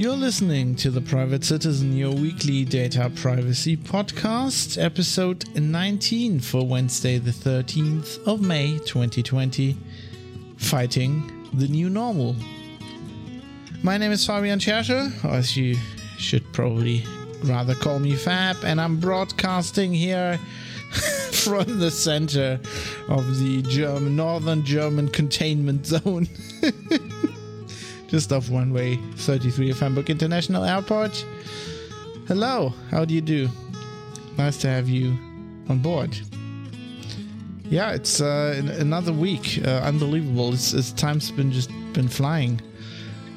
You're listening to The Private Citizen, your weekly data privacy podcast, episode 19 for Wednesday, the 13th of May 2020 Fighting the New Normal. My name is Fabian Scherschel, or as you should probably rather call me Fab, and I'm broadcasting here from the center of the German, northern German containment zone. Just off one way 33 of Hamburg International Airport. Hello, how do you do? Nice to have you on board. Yeah, it's uh, another week. Uh, unbelievable. It's, it's, time's been just been flying.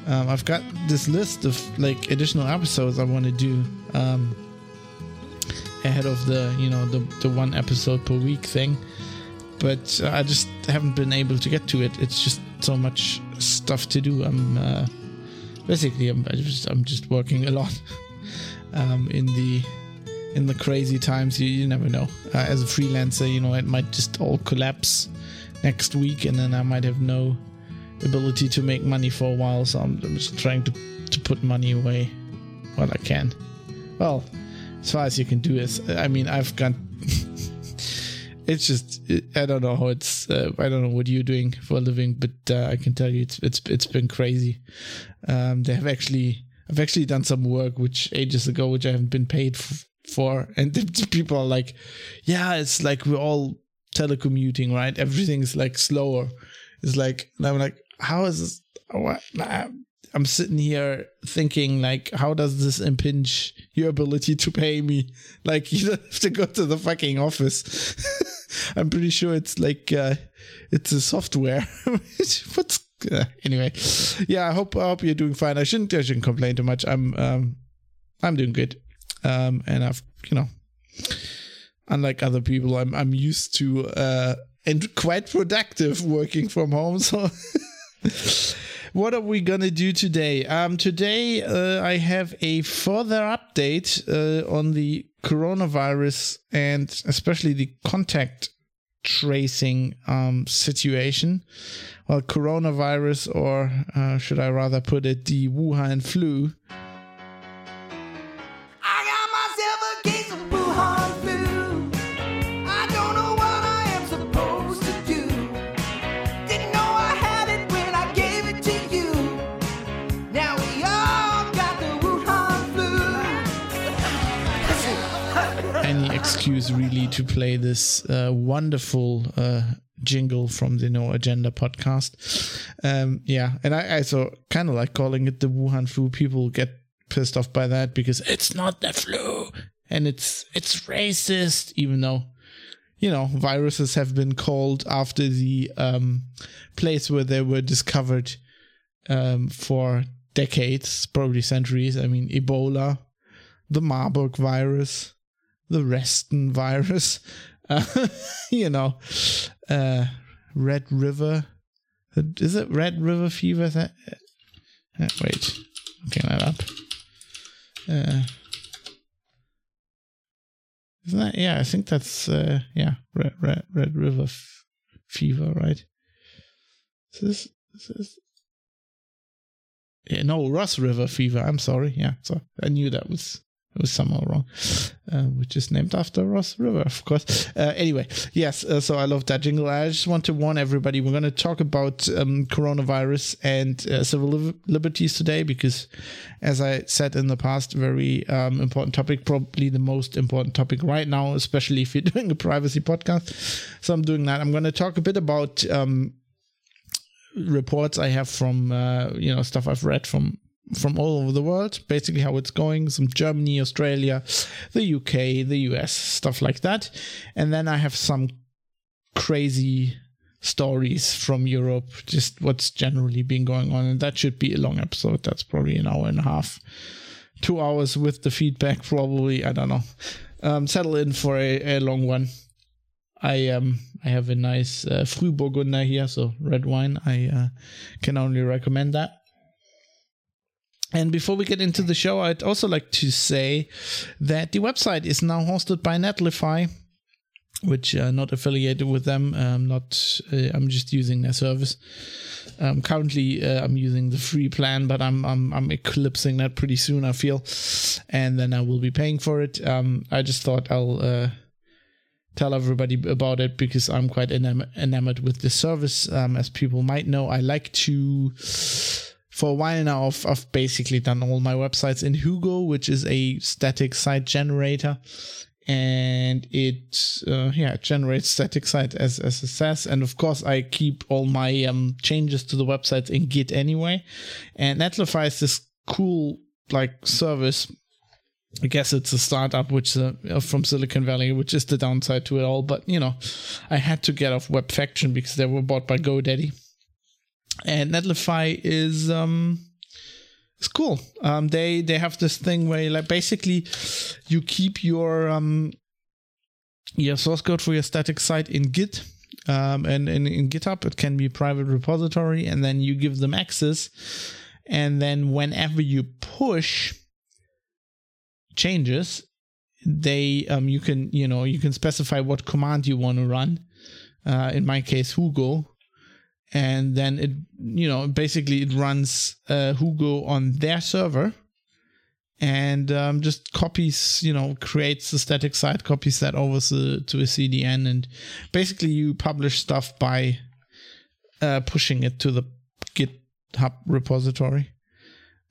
Um, I've got this list of like additional episodes I want to do um, ahead of the you know the the one episode per week thing, but I just haven't been able to get to it. It's just so much stuff to do. I'm uh, basically I'm just I'm just working a lot um, in the in the crazy times. You, you never know. Uh, as a freelancer, you know it might just all collapse next week, and then I might have no ability to make money for a while. So I'm, I'm just trying to to put money away while I can. Well, as far as you can do is, I mean, I've got it's just I don't know how it's uh, I don't know what you're doing for a living, but uh, I can tell you it's it's it's been crazy. Um, they have actually I've actually done some work which ages ago which I haven't been paid f- for, and people are like, yeah, it's like we're all telecommuting, right? Everything's like slower. It's like and I'm like, how is this? What? I'm sitting here thinking like, how does this impinge your ability to pay me? Like you don't have to go to the fucking office. I'm pretty sure it's like uh, it's a software. What's uh, anyway? Yeah, I hope I hope you're doing fine. I shouldn't I shouldn't complain too much. I'm um I'm doing good. Um and I've you know unlike other people, I'm I'm used to uh and quite productive working from home. So what are we gonna do today? Um, today uh, I have a further update uh, on the coronavirus and especially the contact tracing um, situation. Well, coronavirus, or uh, should I rather put it, the Wuhan flu. Excuse really to play this uh, wonderful uh, jingle from the No Agenda podcast. Um, yeah, and I, I so kind of like calling it the Wuhan flu. People get pissed off by that because it's not the flu and it's it's racist, even though you know viruses have been called after the um, place where they were discovered um, for decades, probably centuries. I mean, Ebola, the Marburg virus the Reston virus, uh, you know, uh, Red River. Is it Red River fever? Uh, wait, looking that up. Uh, isn't that yeah? I think that's uh, yeah, Red Red Red River f- fever, right? Is this this yeah, no Ross River fever. I'm sorry. Yeah, so I knew that was it was somehow wrong, uh, which is named after Ross River, of course. Uh, anyway, yes, uh, so I love that jingle. I just want to warn everybody we're going to talk about um, coronavirus and uh, civil li- liberties today because, as I said in the past, very um, important topic, probably the most important topic right now, especially if you're doing a privacy podcast. So I'm doing that. I'm going to talk a bit about. Um, reports I have from uh, you know stuff I've read from from all over the world, basically how it's going, some Germany, Australia, the UK, the US, stuff like that. And then I have some crazy stories from Europe, just what's generally been going on. And that should be a long episode. That's probably an hour and a half, two hours with the feedback, probably. I don't know. Um, settle in for a, a long one. I um I have a nice uh, Frühburgunder here, so red wine. I uh, can only recommend that. And before we get into the show, I'd also like to say that the website is now hosted by Netlify. which are not affiliated with them. Um, not uh, I'm just using their service. Um, currently, uh, I'm using the free plan, but I'm, I'm I'm eclipsing that pretty soon. I feel, and then I will be paying for it. Um, I just thought I'll uh, tell everybody about it because I'm quite enam- enamored with the service. Um, as people might know, I like to. For a while now, I've, I've basically done all my websites in Hugo, which is a static site generator. And it uh, yeah generates static site as as says. And of course i keep all my um, changes to the websites in git anyway. And netlify is this cool like service. I guess it's a startup which uh, from Silicon Valley, which is the downside to it all. But you know, I had to get off Webfaction because they were bought by GoDaddy, and Netlify is um, it's cool. Um, they they have this thing where like basically you keep your um your source code for your static site in Git. Um, and, and in GitHub, it can be private repository, and then you give them access. And then whenever you push changes, they um you can you know you can specify what command you want to run. Uh, in my case, Hugo, and then it you know basically it runs uh, Hugo on their server and um, just copies you know creates the static site copies that over to, to a CDN and basically you publish stuff by uh, pushing it to the GitHub repository.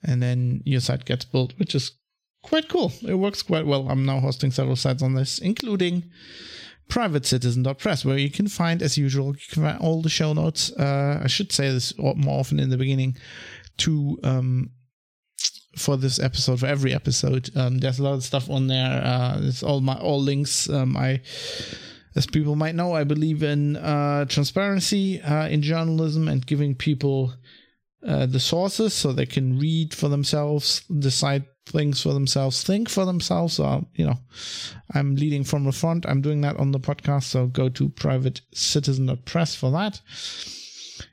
And then your site gets built which is quite cool. It works quite well. I'm now hosting several sites on this including privatecitizen.press, where you can find, as usual, all the show notes. Uh, I should say this more often in the beginning to um, for this episode, for every episode. Um, there's a lot of stuff on there. Uh, it's all my all links. Um, I, as people might know, I believe in uh, transparency uh, in journalism and giving people uh, the sources so they can read for themselves, decide things for themselves, think for themselves. So, you know, I'm leading from the front. I'm doing that on the podcast. So go to privatecitizen.press for that.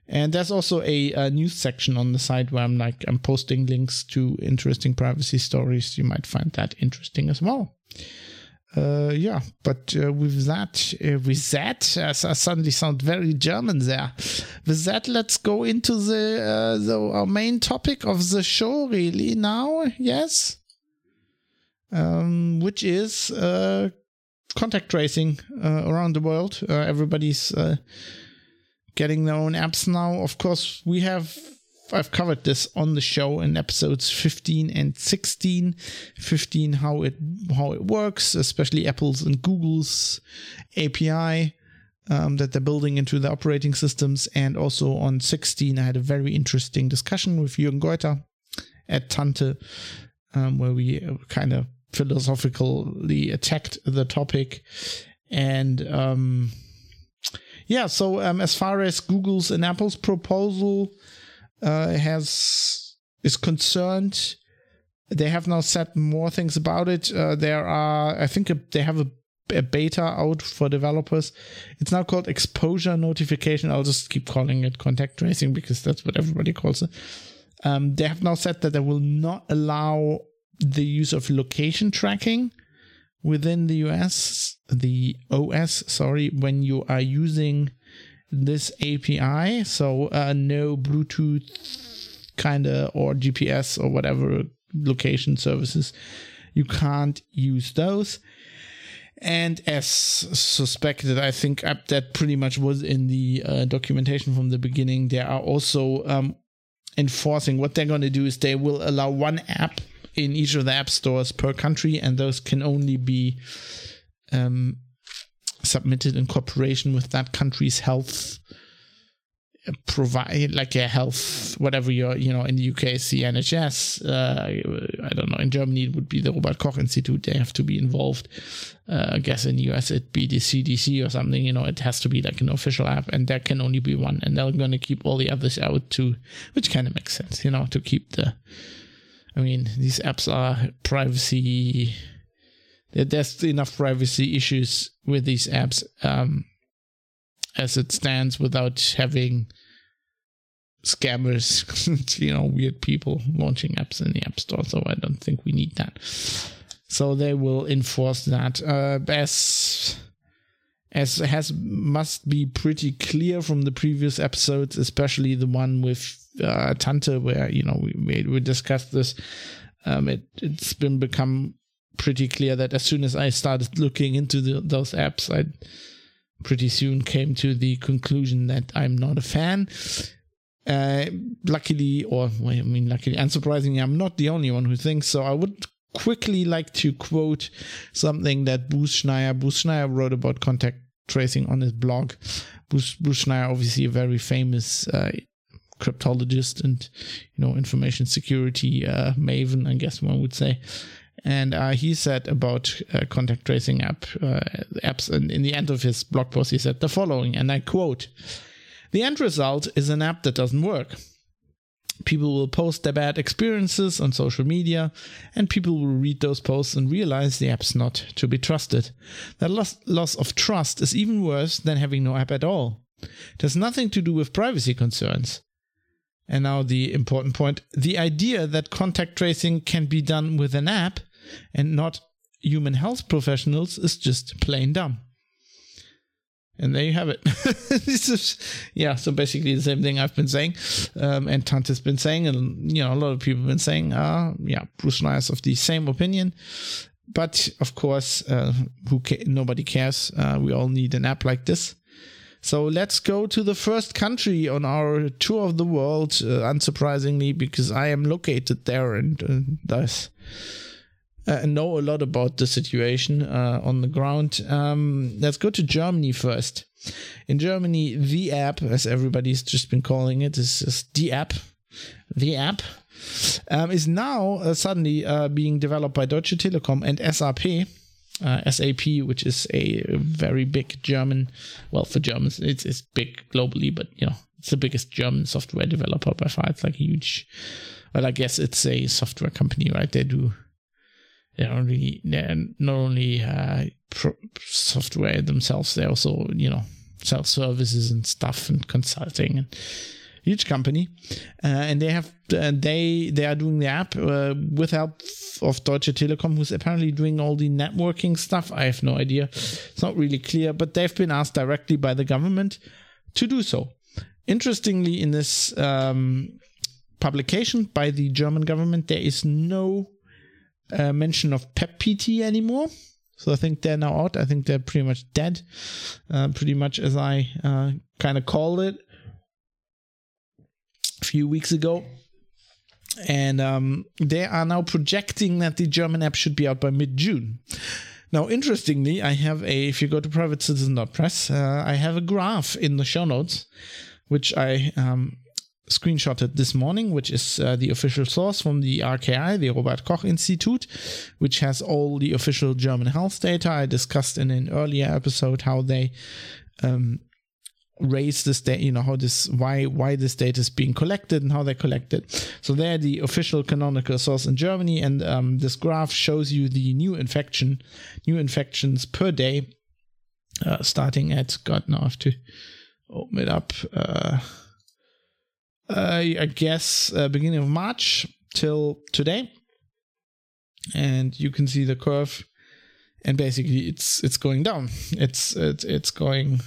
And there's also a, a, news section on the site where I'm like, I'm posting links to interesting privacy stories. You might find that interesting as well uh, yeah, but uh, with that, uh, with that, I suddenly sound very German there. With that, let's go into the, uh, the main topic of the show. Really now, yes, um, which is uh, contact tracing uh, around the world. everybody's getting their own apps now. Of course, we have I've covered this on the show in episodes 15 and 16. 15 how it how it works, especially Apple's and Google's API um, that they're building into the operating systems, and also on 16 I had a very interesting discussion with Jürgen Geuter at Tante, um, where we kind of philosophically attacked the topic and. Um, yeah, so um, as far as Google's and Apple's proposal, uh, has is concerned. They have now said more things about it. Uh, there are, I think, a, they have a, a, beta out for developers. It's now called exposure notification. I'll just keep calling it contact tracing because that's what everybody calls it. Um, they have now said that they will not allow the use of location tracking within the US, the OS, sorry, when you are using this API. So uh, no Bluetooth kind of or GPS or whatever location services. You can't use those. And as suspected, I think that pretty much was in the uh, documentation from the beginning. They are also um, enforcing what they're going to do is they will allow one app in each of the app stores per country, and those can only be um, submitted in cooperation with that country's health uh, provide like a health whatever you're you know in the UK it's the NHS uh, I don't know in Germany it would be the Robert Koch Institute they have to be involved. Uh, I guess in the US it'd be the CDC or something you know it has to be like an official app and there can only be one and they're going to keep all the others out too which kind of makes sense you know to keep the I mean these apps are privacy there's enough privacy issues with these apps um, as it stands without having scammers, you know, weird people launching apps in the App Store. So I don't think we need that. So they will enforce that. Uh, as as has must be pretty clear from the previous episodes, especially the one with uh, Tante, where you know we we, discussed this. Um, it it's been become pretty clear that as soon as I started looking into the, those apps, I pretty soon came to the conclusion that I'm not a fan. Uh, luckily, or well, I mean, luckily, unsurprisingly, I'm not the only one who thinks so. I would quickly like to quote something that Bruce Schneier, Bruce Schneier wrote about contact tracing on his blog. Bruce, Bruce Schneier, obviously a very famous uh, cryptologist and you know information security uh, maven, I guess one would say. And uh, he said about uh, contact tracing app uh, apps, and in the end of his blog post, he said the following, and I quote: "The end result is an app that doesn't work. People will post their bad experiences on social media, and people will read those posts and realize the app's not to be trusted. That loss, loss of trust is even worse than having no app at all. It has nothing to do with privacy concerns. And now the important point the idea that contact tracing can be done with an app and not human health professionals is just plain dumb. And there you have it. this is, yeah, so basically the same thing I've been saying, um, and Tante's been saying, and you know, a lot of people have been saying, uh, yeah, Bruce Schneier is of the same opinion. But of course, uh, who ca- nobody cares. Uh, we all need an app like this. So let's go to the first country on our tour of the world, uh, unsurprisingly, because I am located there and uh, thus uh, know a lot about the situation uh, on the ground. Um, let's go to Germany first. In Germany, the app, as everybody's just been calling it, is, is the app. The app um, is now uh, suddenly uh, being developed by Deutsche Telekom and SAP. Uh, SAP, which is a very big German, well, for Germans, it's, it's big globally, but you know, it's the biggest German software developer by far. It's like huge, well, I guess it's a software company, right? They do they're not only uh, pro- software themselves, they also you know sell services and stuff and consulting and huge company, uh, and they have uh, they they are doing the app uh, with help of Deutsche Telekom, who's apparently doing all the networking stuff. I have no idea; it's not really clear, but they've been asked directly by the government to do so. Interestingly, in this um, publication by the German government, there is no uh, mention of PEP-PT anymore. So I think they're now out. I think they're pretty much dead, uh, pretty much as I uh, kind of called it a few weeks ago. And um, they are now projecting that the German app should be out by mid June. Now, interestingly, I have a, if you go to privatecitizen.press, uh, I have a graph in the show notes, which I um, screenshotted this morning, which is uh, the official source from the RKI, the Robert Koch Institute, which has all the official German health data. I discussed in an earlier episode how they um, raise this data, you know, how this, why, why this data is being collected and how they collect it. So they're the official canonical source in Germany, and um, this graph shows you the new infection, new infections per day, uh, starting at God, now I have to open it up. Uh, uh, I guess uh, beginning of March till today, and you can see the curve, and basically it's it's going down. It's it's it's going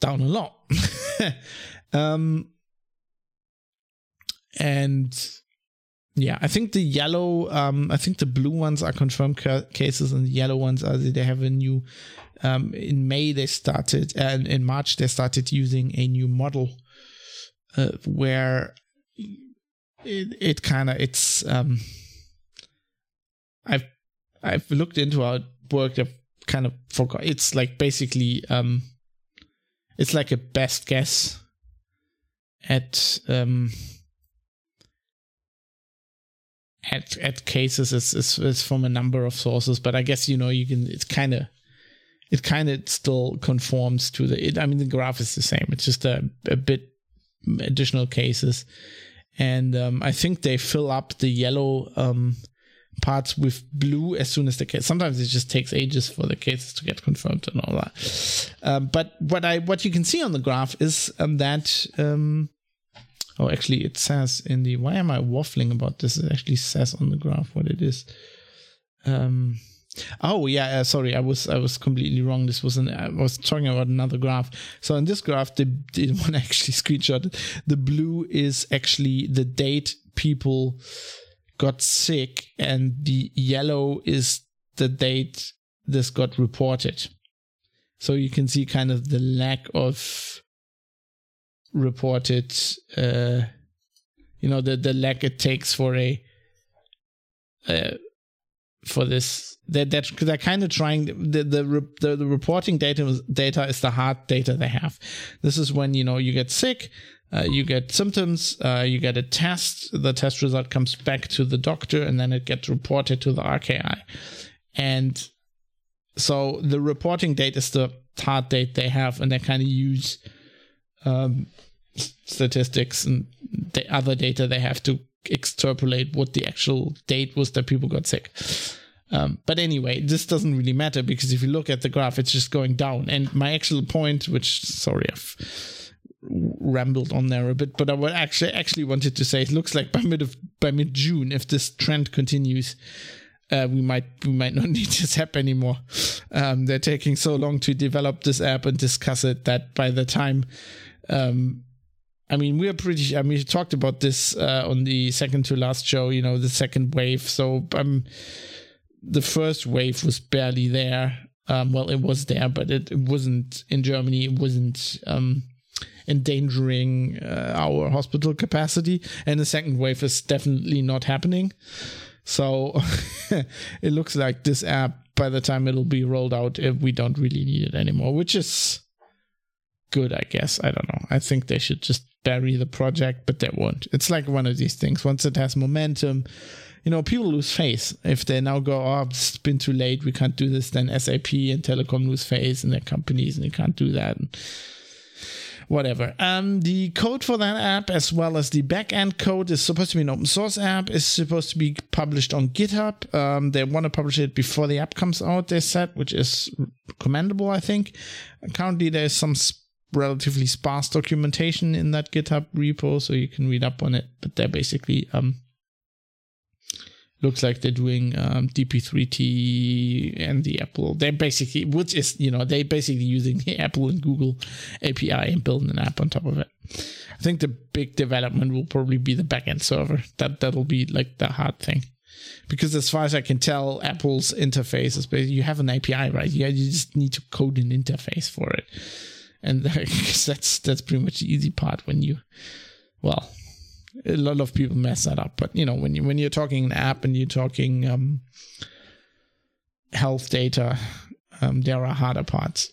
down a lot. um, and yeah, I think the yellow, um, I think the blue ones are confirmed ca- cases, and the yellow ones are they have a new. Um, in May they started, and in March they started using a new model uh, where it, it kind of it's um I've I've looked into our work. I've kind of forgot. It's like basically um it's like a best guess at um at at cases it's, it's, it's from a number of sources but i guess you know you can it's kind of it kind of still conforms to the it, i mean the graph is the same it's just a, a bit additional cases. And um, I think they fill up the yellow um, parts with blue as soon as the case. Sometimes it just takes ages for the cases to get confirmed and all that. Um, but what I what you can see on the graph is um, that. Um, oh, actually, it says in the. Why am I waffling about this? It actually says on the graph what it is. Um, Oh yeah, uh, sorry, I was I was completely wrong. This was an I was talking about another graph. So in this graph, the, the one actually screenshot, the blue is actually the date people got sick, and the yellow is the date this got reported. So you can see kind of the lack of reported, uh, you know, the the lack it takes for a uh, for this that that they're kind of trying the the the, the reporting data data is the hard data they have. This is when you know you get sick, uh, you get symptoms, uh, you get a test, the test result comes back to the doctor, and then it gets reported to the RKI. And so the reporting date is the hard date they have, and they kind of use um, statistics and the other data they have to what the actual date was that people got sick. Um, but anyway, this doesn't really matter because if you look at the graph, it's just going down. And my actual point, which sorry, I've rambled on there a bit, but I would actually actually wanted to say it looks like by mid of by mid June, if this trend continues, uh, we might we might not need this app anymore. Um, they're taking so long to develop this app and discuss it that by the time um, I mean, we are pretty. I mean, we talked about this uh, on the second to last show. You know, the second wave. So um, the first wave was barely there. Um, well, it was there, but it, it wasn't in Germany. It wasn't um, endangering uh, our hospital capacity. And the second wave is definitely not happening. So it looks like this app, by the time it'll be rolled out, we don't really need it anymore, which is good, I guess. I don't know. I think they should just bury the project, but they won't. It's like one of these things. Once it has momentum, you know, people lose faith. If they now go, oh, it's been too late, we can't do this, then SAP and Telekom lose faith in their companies and they can't do that. And whatever. Um, the code for that app, as well as the backend code, is supposed to be an open source app. Is supposed to be published on GitHub. Um, they want to publish it before the app comes out. They said, which is commendable, I think. Currently, there's some sp- relatively sparse documentation in that GitHub repo, so you can read up on it. But they're basically um, looks like they're doing um, DP3T and the Apple. They're basically, which is you know, they're basically using the Apple and Google API and building an app on top of it. I think the big development will probably be the backend server. That that'll be like the hard thing. Because as far as I can tell, Apple's interface is basically you have an API, right? Yeah, you just need to code an interface for it and that's that's pretty much the easy part when you well a lot of people mess that up but you know when you when you're talking an app and you're talking um, health data um, there are harder parts.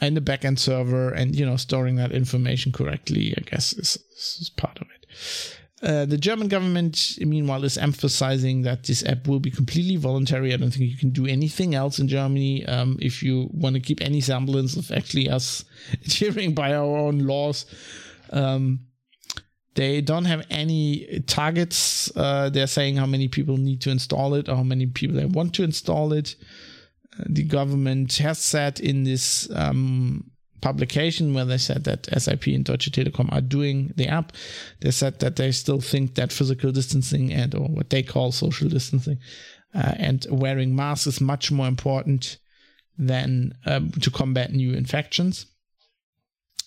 And the backend server and you know storing that information correctly i guess is, is part of it uh, the German government, meanwhile, is emphasizing that this app will be completely voluntary. I don't think you can do anything else in Germany um, if you want to keep any semblance of actually us adhering by our own laws. Um, they don't have any targets. Uh, they're saying how many people need to install it or how many people they want to install it. Uh, the government has said in this um, publication where they said that SAP and Deutsche Telekom are doing the app. They said that they still think that physical distancing and or what they call social distancing uh, and wearing masks is much more important than um, to combat new infections.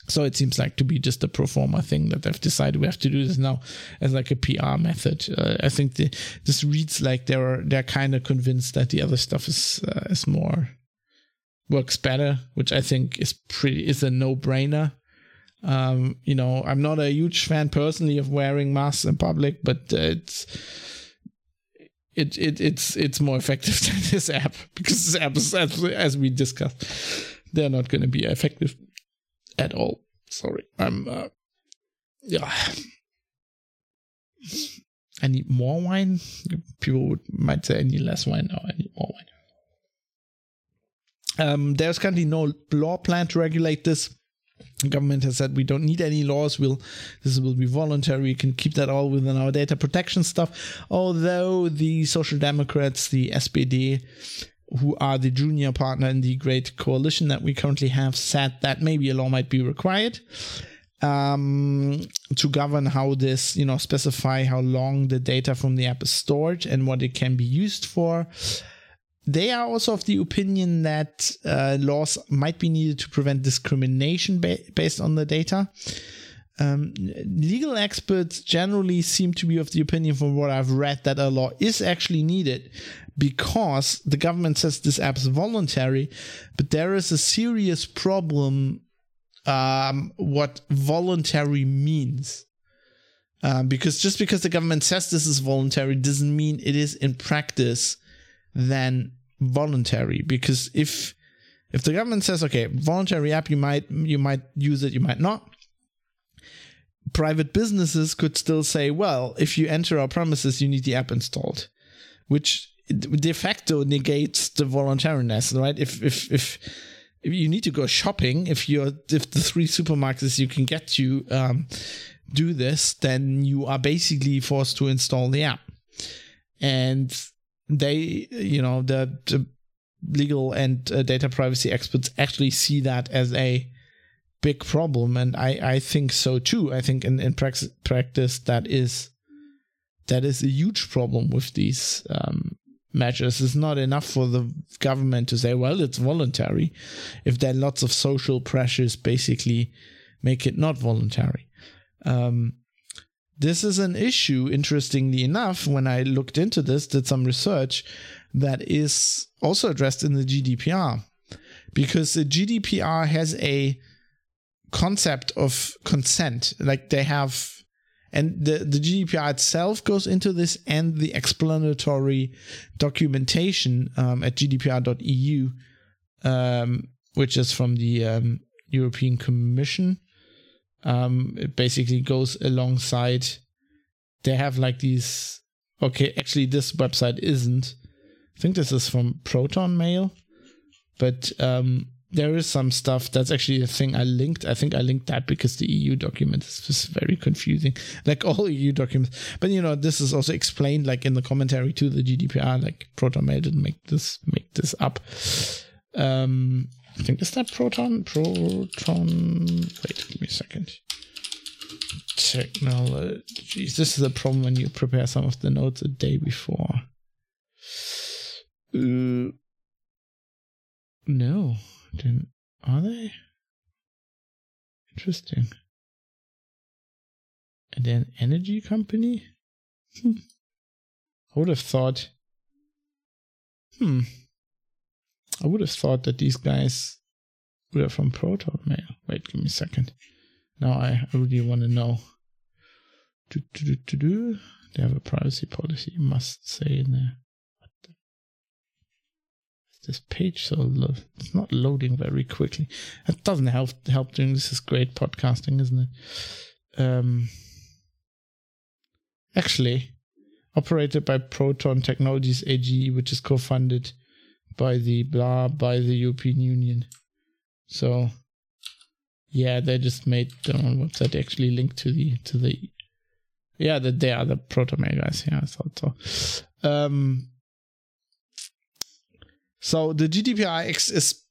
So it seems like to be just a pro forma thing that they've decided we have to do this now as like a PR method. Uh, I think the, this reads like they're they're kind of convinced that the other stuff is uh, is more works better, which I think is pretty is a no brainer. Um, you know, I'm not a huge fan personally of wearing masks in public, but uh, it's it, it it's it's more effective than this app because this app is as, as we discussed, they're not going to be effective at all. Sorry, I'm uh, yeah. I need more wine. People would might say I need less wine. No, I need more wine. Um, there's currently no law plan to regulate this. The government has said we don't need any laws. We'll this will be voluntary. We can keep that all within our data protection stuff. Although the Social Democrats, the SPD, who are the junior partner in the great coalition that we currently have, said that maybe a law might be required um, to govern how this, you know, specify how long the data from the app is stored and what it can be used for. They are also of the opinion that uh, laws might be needed to prevent discrimination ba- based on the data. Um, legal experts generally seem to be of the opinion, from what I've read, that a law is actually needed because the government says this app is voluntary, but there is a serious problem um, what voluntary means. Um, because just because the government says this is voluntary doesn't mean it is in practice then voluntary. Because if if the government says okay, voluntary app, you might you might use it, you might not. Private businesses could still say, well, if you enter our premises, you need the app installed, which de facto negates the voluntariness, right? If if if if you need to go shopping, if you're if the three supermarkets you can get to um, do this, then you are basically forced to install the app. And they, you know, the, the legal and uh, data privacy experts actually see that as a big problem, and I I think so too. I think in in praxis, practice that is that is a huge problem with these um, measures. It's not enough for the government to say, well, it's voluntary, if there are lots of social pressures basically make it not voluntary. Um, this is an issue, interestingly enough, when I looked into this, did some research that is also addressed in the GDPR. Because the GDPR has a concept of consent. Like they have, and the, the GDPR itself goes into this, and the explanatory documentation um, at gdpr.eu, um, which is from the um, European Commission um, it basically goes alongside. They have like these. Okay, actually, this website isn't. I think this is from Proton Mail, but um, there is some stuff that's actually a thing I linked. I think I linked that because the EU document is just very confusing, like all EU documents. But you know, this is also explained like in the commentary to the GDPR. Like Proton Mail didn't make this make this up. Um, I think is that Proton? Proton. Wait, give me a second. Technologies. This is a problem when you prepare some of the notes a day before. Uh, no, then are they? Interesting. And then energy company. Hmm. I would have thought. Hmm. I would have thought that these guys were from Proton Mail. Wait, give me a second. Now I really want to know. Do, do, do, do, They have a privacy policy, must say in there. This page so. It's not loading very quickly. It doesn't help help doing this is great podcasting, isn't it? Um actually operated by Proton Technologies AG, which is co-funded by the blah by the European Union. So yeah, they just made their own website actually linked to the to the yeah that they are the Proton Mail guys. Yeah, I thought so. Um, so the GDPR ex- is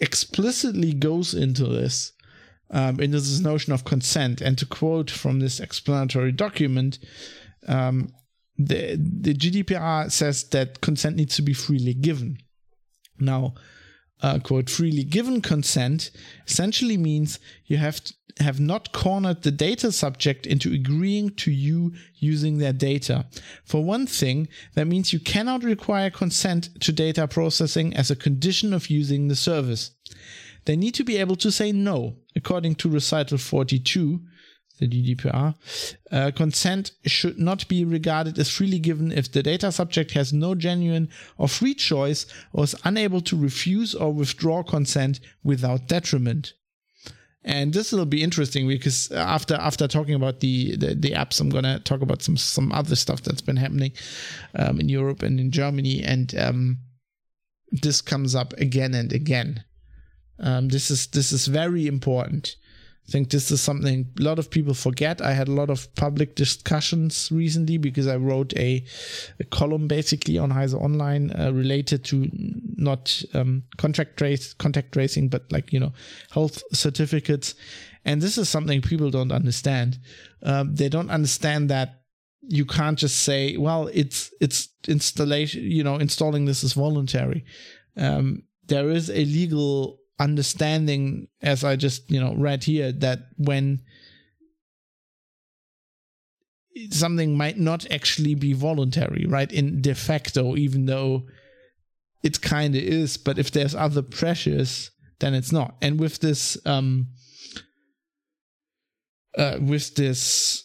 explicitly goes into this, um, into this notion of consent. And to quote from this explanatory document, um, the the GDPR says that consent needs to be freely given. Now, uh, quote, freely given consent essentially means you have to have not cornered the data subject into agreeing to you using their data. For one thing, that means you cannot require consent to data processing as a condition of using the service. They need to be able to say no, according to recital 42 the GDPR, uh, consent should not be regarded as freely given if the data subject has no genuine or free choice or is unable to refuse or withdraw consent without detriment. And this will be interesting because after after talking about the the, the apps, I'm gonna talk about some some other stuff that's been happening um, in Europe and in Germany, and um, this comes up again and again. Um, this is this is very important I think this is something a lot of people forget. I had a lot of public discussions recently because I wrote a, a column basically on Heise Online uh, related to not um, contract trace, contact tracing, but like you know health certificates. And this is something people don't understand. Um, they don't understand that you can't just say, well, it's it's installation, you know, installing this is voluntary. Um, there is a legal understanding, as I just you know read here, that when something might not actually be voluntary, right? In de facto, even though it kind of is, but if there's other pressures, then it's not. And with this, um, uh, with this,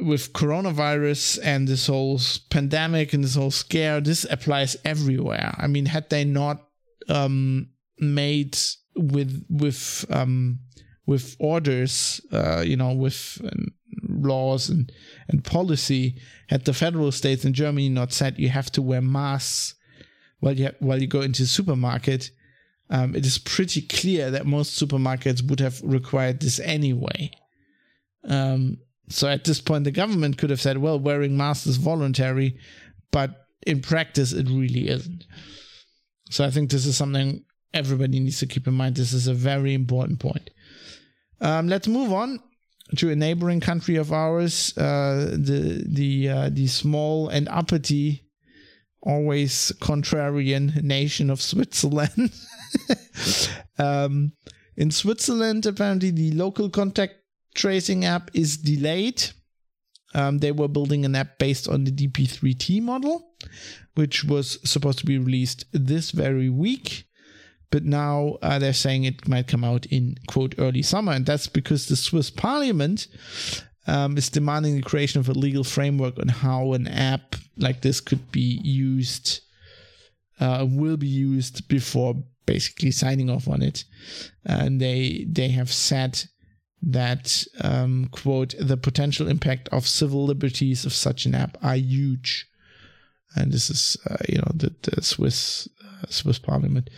with coronavirus and this whole pandemic and this whole scare, this applies everywhere. I mean, had they not um, made with with um, with orders, uh, you know, with laws and, and policy, had the federal states in Germany not said you have to wear masks while you while you go into the supermarket, um, it is pretty clear that most supermarkets would have required this anyway. Um, so at this point, the government could have said, "Well, wearing masks is voluntary," but in practice, it really isn't. So I think this is something everybody needs to keep in mind. This is a very important point. Um, let's move on to a neighboring country of ours, uh, the the uh, the small and uppity, always contrarian nation of Switzerland. um, in Switzerland, apparently, the local contact tracing app is delayed. Um, they were building an app based on the DP3T model, which was supposed to be released this very week but now uh, they're saying it might come out in quote early summer, and that's because the Swiss Parliament um, is demanding the creation of a legal framework on how an app like this could be used, uh, will be used before basically signing off on it, and they they have said that um, quote the potential impact of civil liberties of such an app are huge. And this is uh, you know the, the Swiss Swiss Parliament.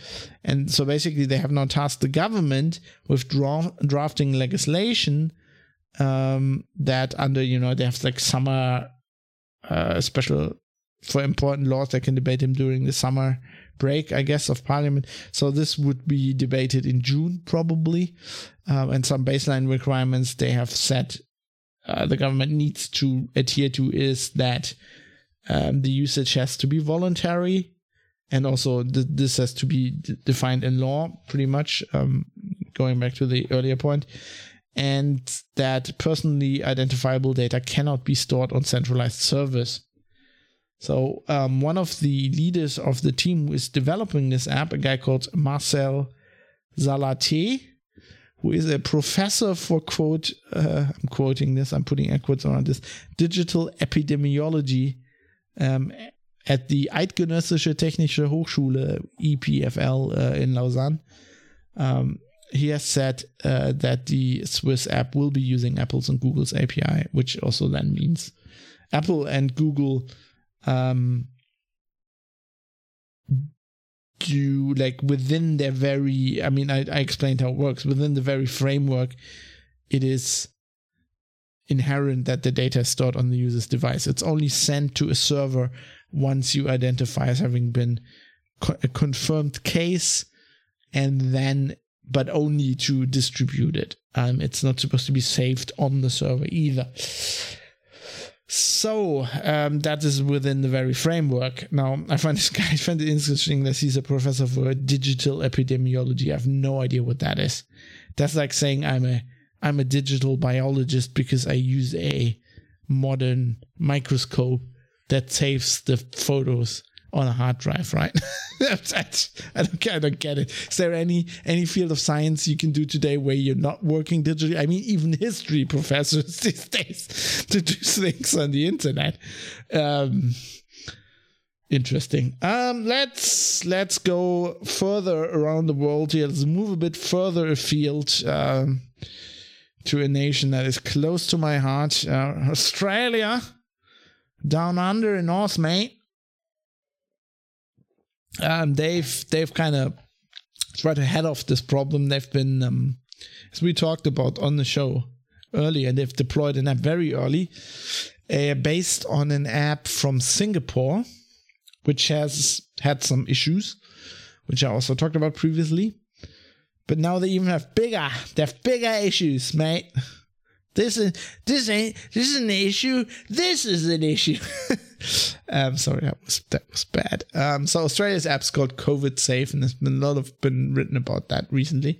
And so basically, they have now tasked the government with draw- drafting legislation um, that under, you know, they have like summer uh, special for important laws they can debate them during the summer break, I guess, of Parliament. So this would be debated in June probably, um, and some baseline requirements they have set. Uh, the government needs to adhere to is that um, the usage has to be voluntary and also th- this has to be d- defined in law pretty much um, going back to the earlier point. And that personally identifiable data cannot be stored on centralized servers. So um, one of the leaders of the team who is developing this app a guy called Marcel Salathé who is a professor for quote uh, i'm quoting this i'm putting air quotes around this digital epidemiology um, at the Eidgenössische Technische Hochschule EPFL uh, in Lausanne. Um, he has said uh, that the Swiss app will be using Apple's and Google's API, which also then means Apple and Google um, do like within their very. I mean, I, I explained how it works within the very framework. It is inherent that the data is stored on the user's device. It's only sent to a server once you identify as having been co- a confirmed case and then but only to distribute it um, it's not supposed to be saved on the server either so um, that is within the very framework. Now, I find this guy I find it interesting that he's a professor for digital epidemiology. I have no idea what that is. That's like saying I'm a I'm a digital biologist because I use a modern microscope that saves the photos on a hard drive, right? I don't I don't get it. Is there any any field of science you can do today where you're not working digitally? I mean, even history professors these days to do things on the internet. Um, interesting. Um, let's let's go further around the world here. Let's move a bit further afield. Um, to a nation that is close to my heart, uh, Australia down under in North, mate. Um, they've they've kind of tried to head off this problem. They've been, um, as we talked about on the show earlier, they've deployed an app very early, uh, based on an app from Singapore, which has had some issues, which I also talked about previously. But now they even have bigger, they have bigger issues, mate. This is this ain't this is an issue. This is an issue. um, sorry, that was that was bad. Um, so Australia's app's called COVID Safe, and there's been a lot of been written about that recently.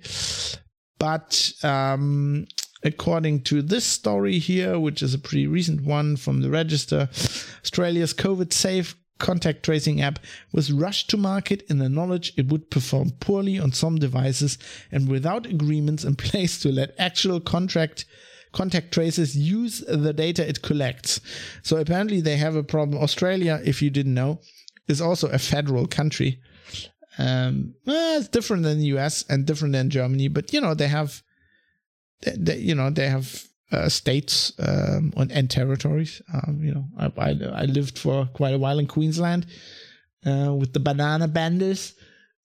But um, according to this story here, which is a pretty recent one from the Register, Australia's COVID Safe contact tracing app was rushed to market in the knowledge it would perform poorly on some devices and without agreements in place to let actual contract contact tracers use the data it collects. So apparently they have a problem. Australia, if you didn't know, is also a federal country. Um, well, it's different than the US and different than Germany, but you know they have, they, they, you know they have uh, states um, and territories. Um, you know, I, I, I lived for quite a while in Queensland uh, with the banana bandits,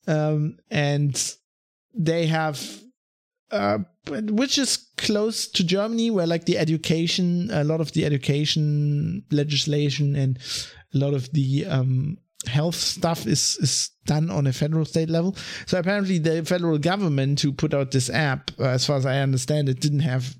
um, and they have uh, which is close to Germany, where like the education, a lot of the education legislation and a lot of the um, health stuff is is done on a federal state level. So apparently, the federal government who put out this app, uh, as far as I understand it, didn't have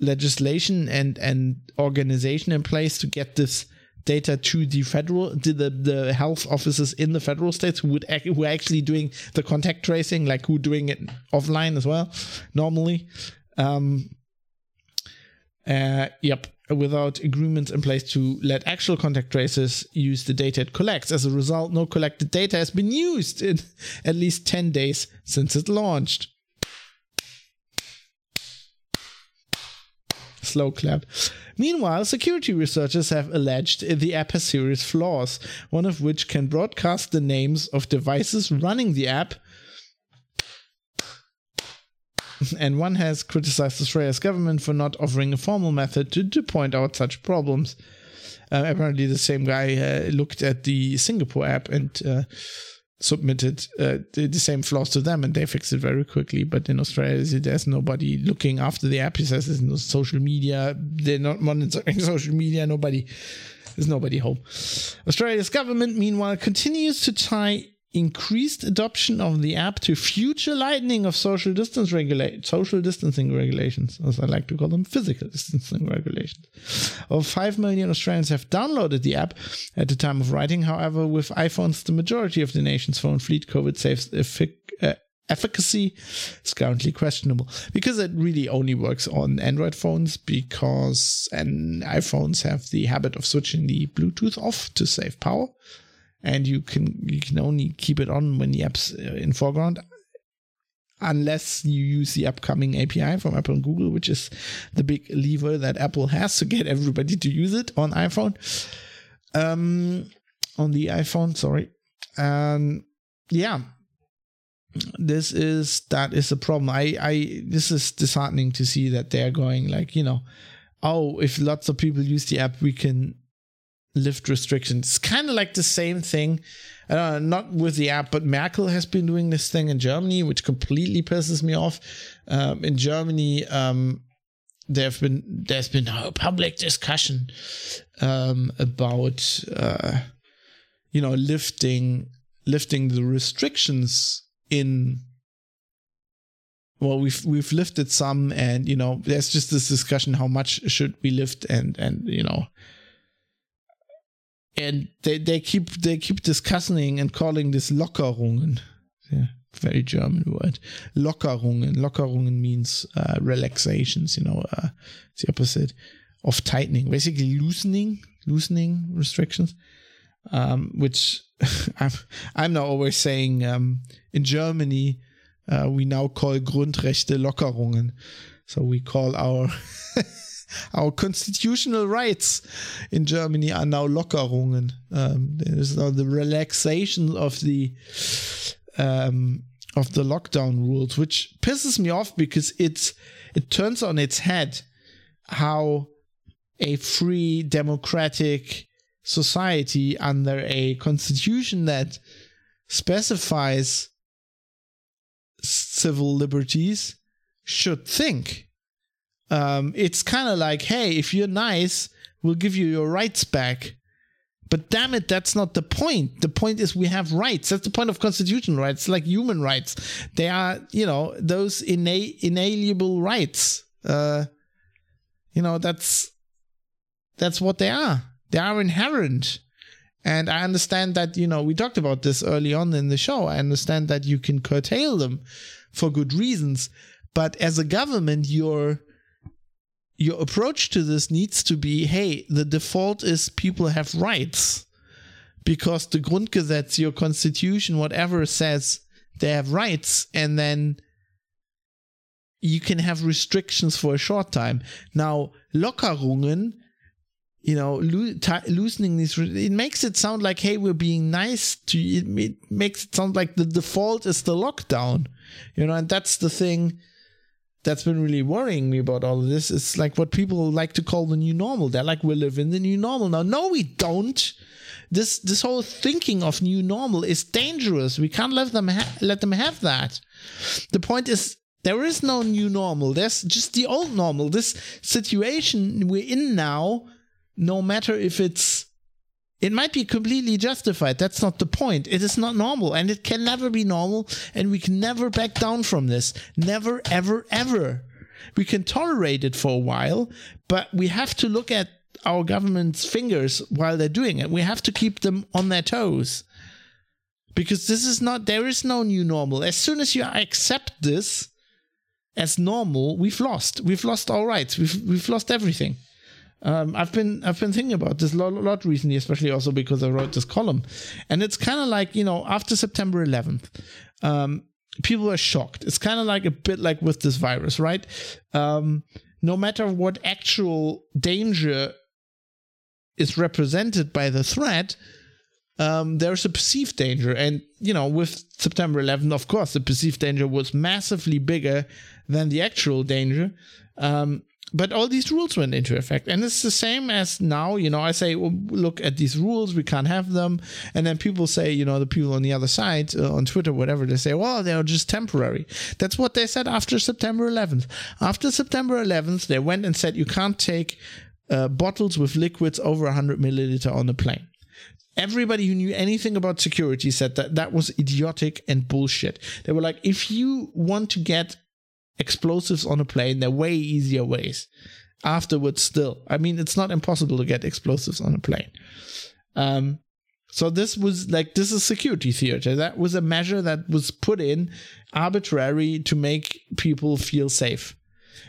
legislation and and organization in place to get this data to the federal to the the health officers in the federal states who would who are actually doing the contact tracing like who doing it offline as well normally. Um uh yep. Without agreements in place to let actual contact tracers use the data it collects. As a result no collected data has been used in at least 10 days since it launched. Slow clap. Meanwhile, security researchers have alleged the app has serious flaws, one of which can broadcast the names of devices running the app. And one has criticized Australia's government for not offering a formal method to, to point out such problems. Uh, apparently, the same guy uh, looked at the Singapore app and uh, submitted uh, the, the, same flaws to them and they fixed it very quickly. But in Australia, there's nobody looking after the app. There's no social media. They're not monitoring social media. Nobody, there's nobody home. Australia's government, meanwhile, continues to tie increased adoption of the app to future lightening of social distance regulate social distancing regulations, as I like to call them, physical distancing regulations. Over five million Australians have downloaded the app at the time of writing. However, with iPhones, the majority of the nation's phone fleet, COVID safe effic- uh, efficacy is currently questionable because it really only works on Android phones because and iPhones have the habit of switching the Bluetooth off to save power and you can you can only keep it on when the app's uh, in foreground unless you use the upcoming API from Apple and Google, which is the big lever that Apple has to get everybody to use it on iPhone. Um, on the iPhone, sorry. Um, yeah, this is that is a problem. I I this is disheartening to see that they're going like you know, oh, if lots of people use the app, we can lift restrictions. It's kind of like the same thing, uh, not with the app, but Merkel has been doing this thing in Germany, which completely pisses me off. Um, in Germany, um, there've been there's been a public discussion um, about uh, you know lifting lifting the restrictions in well we've we've lifted some and you know there's just this discussion how much should we lift and and you know and they, they keep they keep discussing and calling this Lockerungen. Yeah, very German word. Lockerungen. Lockerungen means uh, relaxations. You know, uh, it's the opposite of tightening. Basically, loosening, loosening restrictions. Um, which I'm I'm now always saying um, in Germany uh, we now call Grundrechte Lockerungen. So we call our our constitutional rights in Germany are now Lockerungen. Um, there's now the relaxation of the um, of the lockdown rules, which pisses me off because it's it turns on its head how a free democratic society under a constitution that specifies civil liberties should think um, it's kind of like, hey, if you're nice, we'll give you your rights back. But damn it, that's not the point. The point is we have rights. That's the point of constitutional rights, like human rights. They are, you know, those ina- inalienable rights. Uh, You know, that's that's what they are. They are inherent. And I understand that, you know, we talked about this early on in the show. I understand that you can curtail them for good reasons. But as a government, your your approach to this needs to be hey, the default is people have rights. Because the Grundgesetz, your constitution, whatever says they have rights, and then you can have restrictions for a short time. Now, Lockerungen you know, lo- t- loosening these, it makes it sound like, hey, we're being nice to you. It makes it sound like the default is the lockdown, you know, and that's the thing that's been really worrying me about all of this. It's like what people like to call the new normal. They're like, we live in the new normal now. No, we don't. This this whole thinking of new normal is dangerous. We can't let them ha- let them have that. The point is there is no new normal. There's just the old normal. This situation we're in now no matter if it's it might be completely justified. That's not the point. It is not normal and it can never be normal and we can never back down from this. Never, ever, ever. We can tolerate it for a while, but we have to look at our government's fingers while they're doing it. We have to keep them on their toes. Because this is not, there is no new normal. As soon as you accept this as normal, we've lost. We've lost our rights. We've, we've lost everything. Um, I've been I've been thinking about this a lot, lot recently, especially also because I wrote this column, and it's kind of like you know after September 11th, um, people are shocked. It's kind of like a bit like with this virus, right? Um, no matter what actual danger is represented by the threat, um, there's a perceived danger, and you know with September 11th, of course, the perceived danger was massively bigger than the actual danger. Um, but all these rules went into effect. And it's the same as now you know i say well, look at these rules. We can't have them. And then people say you know the people on the other side uh, on twitter whatever they say well they're just temporary. That's what they said after september 11th after september 11th they went and said you can't take uh, bottles with liquids over 100 milliliter on a plane. Everybody who knew anything about security said that that was idiotic and bullshit. They were like, if you want to get explosives on a plane. There are way easier ways. Afterwards, still, I mean, it's not impossible to get explosives on a plane. Um, so this was like this is security theater. That was a measure that was put in arbitrary to make people feel safe.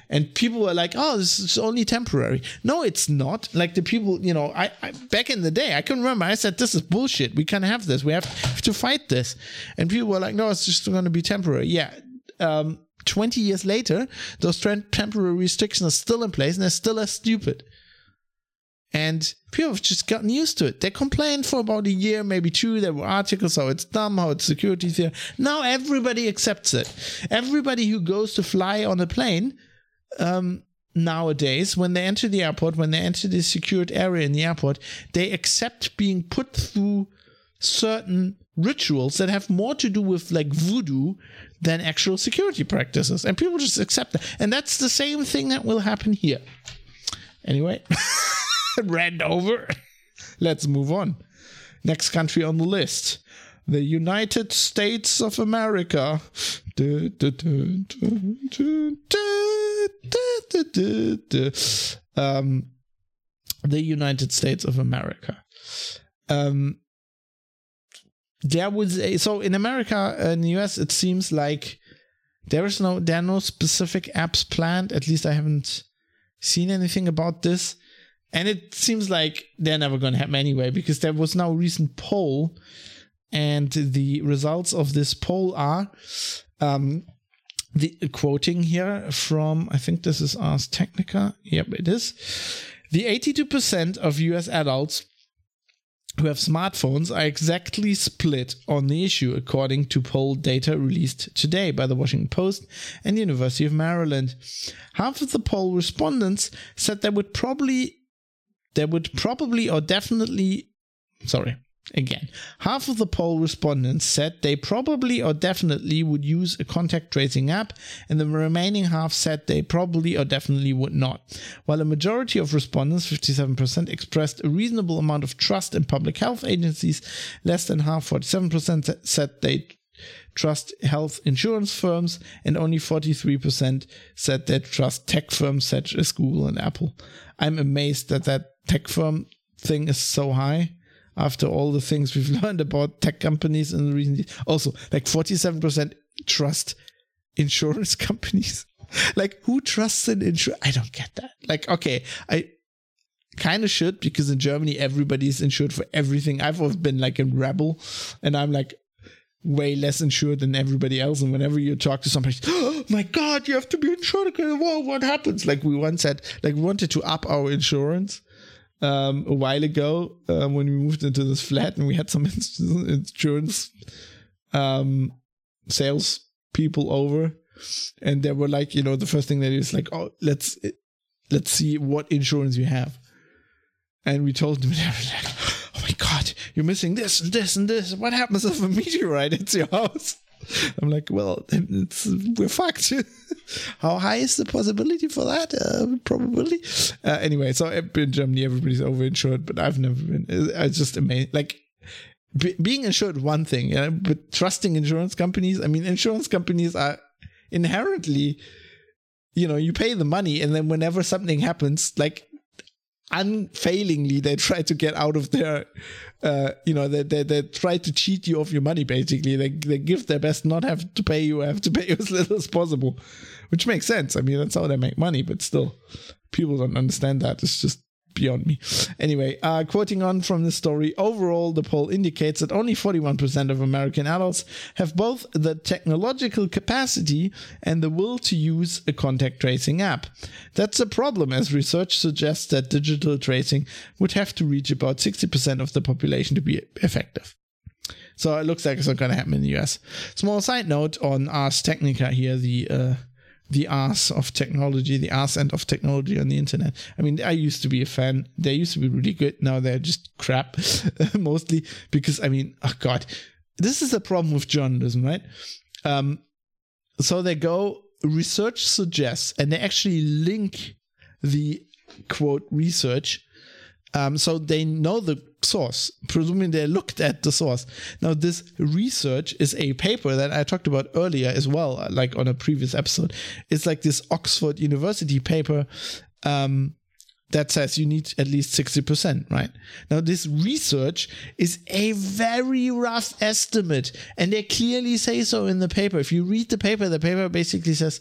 And people were like, "Oh, this is only temporary." No, it's not. Like the people, you know, I, I back in the day, I can remember I said, "This is bullshit. We can't have this. We have, to fight this." And people were like, "No, it's just going to be temporary." Yeah, um, 20 years later, those temporary restrictions are still in place and they're still as stupid. And people have just gotten used to it. They complained for about a year, maybe two. There were articles how it's dumb, how it's security theory. Now everybody accepts it. Everybody who goes to fly on a plane um, nowadays, when they enter the airport, when they enter the secured area in the airport, they accept being put through certain rituals that have more to do with like voodoo than actual security practices. And people just accept that. And that's the same thing that will happen here. Anyway, ran over. Let's move on. Next country on the list the United States of America. Um, the United States of America. Um, there was a, so in America uh, in the US it seems like there is no there are no specific apps planned. At least I haven't seen anything about this. And it seems like they're never going to happen anyway because there was now a recent poll, and the results of this poll are um, the quoting here from I think this is Ars Technica. Yep, it is. The 82% of US adults who have smartphones are exactly split on the issue, according to poll data released today by the Washington Post and the University of Maryland. Half of the poll respondents said they would probably, they would probably or definitely, sorry, Again, half of the poll respondents said they probably or definitely would use a contact tracing app, and the remaining half said they probably or definitely would not. While a majority of respondents, 57%, expressed a reasonable amount of trust in public health agencies, less than half, 47%, said they trust health insurance firms, and only 43% said they trust tech firms such as Google and Apple. I'm amazed that that tech firm thing is so high after all the things we've learned about tech companies in the recent years. Also, like 47% trust insurance companies. like, who trusts an insurance? I don't get that. Like, okay, I kind of should because in Germany everybody's insured for everything. I've been like a rebel, and I'm like way less insured than everybody else. And whenever you talk to somebody, oh my God, you have to be insured. Well, what happens? Like we once said, like we wanted to up our insurance um, a while ago uh, when we moved into this flat, and we had some insurance um, sales people over, and they were like, you know, the first thing they do is like, oh, let's let's see what insurance you have. And we told them, oh my God, you're missing this and this and this. What happens if a meteorite hits your house? I'm like, well, it's, we're fucked. How high is the possibility for that? Uh, probability. Uh, anyway, so in Germany, everybody's overinsured, but I've never been. It's just amazing. Like, be, being insured, one thing, know, but trusting insurance companies, I mean, insurance companies are inherently, you know, you pay the money, and then whenever something happens, like, unfailingly they try to get out of their uh, you know they, they they try to cheat you of your money basically. They, they give their best not have to pay you have to pay you as little as possible which makes sense. I mean that's how they make money but still people don't understand that. It's just beyond me. Anyway, uh, quoting on from the story, overall, the poll indicates that only 41% of American adults have both the technological capacity and the will to use a contact tracing app. That's a problem, as research suggests that digital tracing would have to reach about 60% of the population to be effective. So it looks like it's not going to happen in the US. Small side note on Ars Technica here, the uh, the ass of technology, the ass end of technology on the internet. I mean, I used to be a fan. They used to be really good. Now they're just crap, mostly because I mean, oh god, this is the problem with journalism, right? Um, so they go research suggests, and they actually link the quote research um, so they know the source, presuming they looked at the source. Now, this research is a paper that I talked about earlier as well, like on a previous episode. It's like this Oxford University paper um, that says you need at least 60%, right? Now, this research is a very rough estimate, and they clearly say so in the paper. If you read the paper, the paper basically says,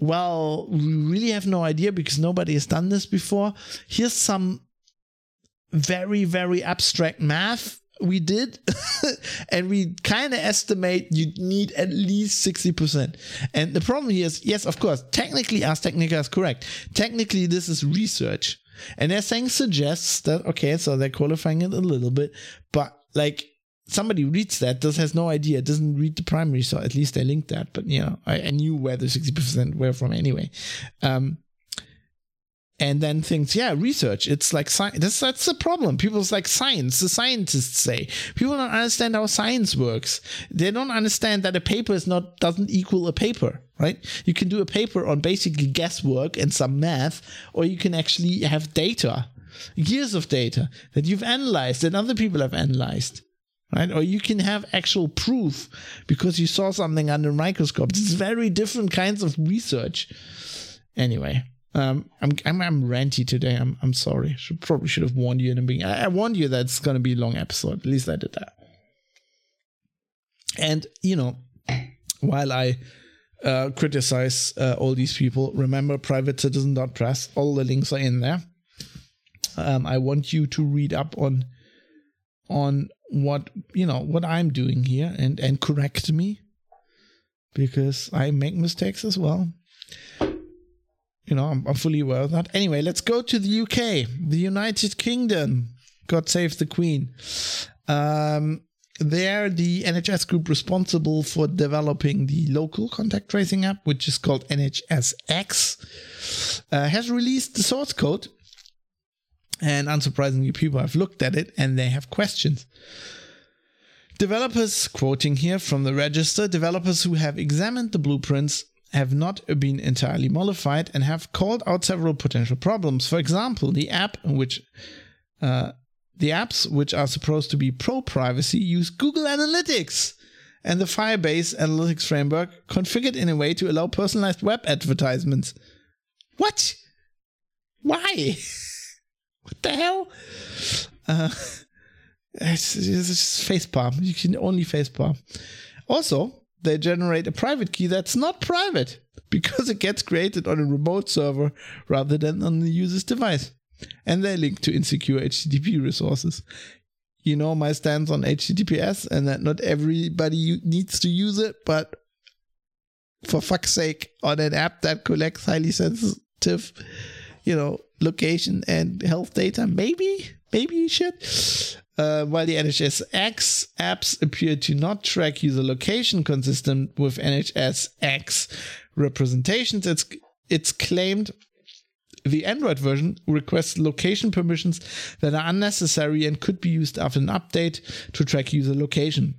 well, we really have no idea because nobody has done this before. Here's some very, very abstract math we did and we kind of estimate you need at least 60% and the problem here is yes of course technically Ars Technica is correct. Technically this is research. And they're saying suggests that okay so they're qualifying it a little bit but like somebody reads that does has no idea doesn't read the primary so at least they linked that. But you know i, I knew where the 60% were from anyway. Um and then thinks, yeah, research. It's like science. That's, that's the problem. People's like science. The scientists say people don't understand how science works. They don't understand that a paper is not doesn't equal a paper, right? You can do a paper on basically guesswork and some math, or you can actually have data, years of data that you've analyzed that other people have analyzed. Right? Or you can have actual proof because you saw something under a microscope. It's very different kinds of research. Anyway, um, I'm, I'm I'm ranty today. I'm I'm sorry. Should probably should have warned you in the beginning. I, I warned you that it's gonna be a long episode. At least I did that. And you know, while I uh, criticize uh, all these people, remember privatecitizen.press. All the links are in there. Um, I want you to read up on on what you know what I'm doing here and and correct me because I make mistakes as well you know, I'm, I'm fully aware of that. Anyway, let's go to the UK, the United Kingdom. God save the Queen. Um, they're the NHS group responsible for developing the local contact tracing app, which is called NHSX, uh, has released the source code. And unsurprisingly, people have looked at it and they have questions. Developers, quoting here from the register, developers who have examined the blueprints have not been entirely mollified and have called out several potential problems. For example, the app which uh, the apps which are supposed to be pro privacy use Google Analytics and the Firebase analytics framework configured in a way to allow personalized web advertisements. What? Why? what the hell? Uh, it's, it's just facepalm. You can only facepalm. Also, they generate a private key that's not private because it gets created on a remote server rather than on the user's device. And they link to insecure HTTP resources. You know my stance on HTTPS and that not everybody needs to use it, but for fuck's sake, on an app that collects highly sensitive, you know, location and health data, maybe, maybe you should. Uh, while the NHSX apps appear to not track user location consistent with NHSX representations, it's it's claimed the Android version requests location permissions that are unnecessary and could be used after an update to track user location.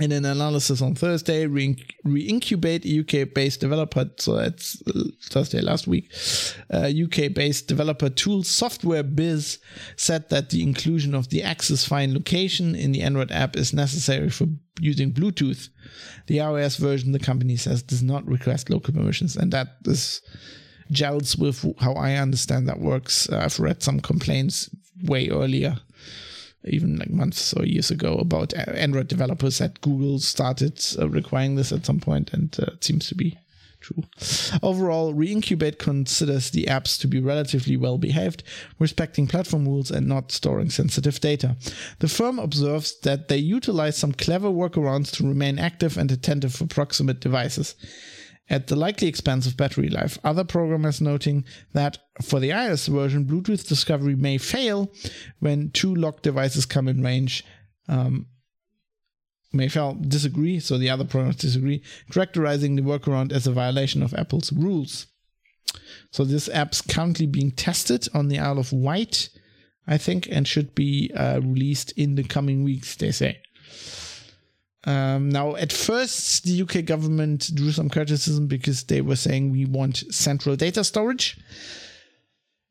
In an analysis on Thursday, Reincubate, a UK based developer, so that's uh, Thursday last week, uh, UK based developer tool Software Biz said that the inclusion of the Access Fine location in the Android app is necessary for using Bluetooth. The iOS version, the company says, does not request local permissions, and that is gels with how I understand that works. I've read some complaints way earlier even like months or years ago about Android developers that Google started uh, requiring this at some point, and uh, it seems to be true. Overall, Reincubate considers the apps to be relatively well behaved, respecting platform rules and not storing sensitive data. The firm observes that they utilize some clever workarounds to remain active and attentive for proximate devices at the likely expense of battery life. Other programmers noting that for the iOS version, Bluetooth discovery may fail when two locked devices come in range. Um, may fail disagree, so the other programmers disagree, characterizing the workaround as a violation of Apple's rules. So this app's currently being tested on the Isle of Wight, I think, and should be uh, released in the coming weeks, they say. Um, now, at first, the UK government drew some criticism because they were saying we want central data storage.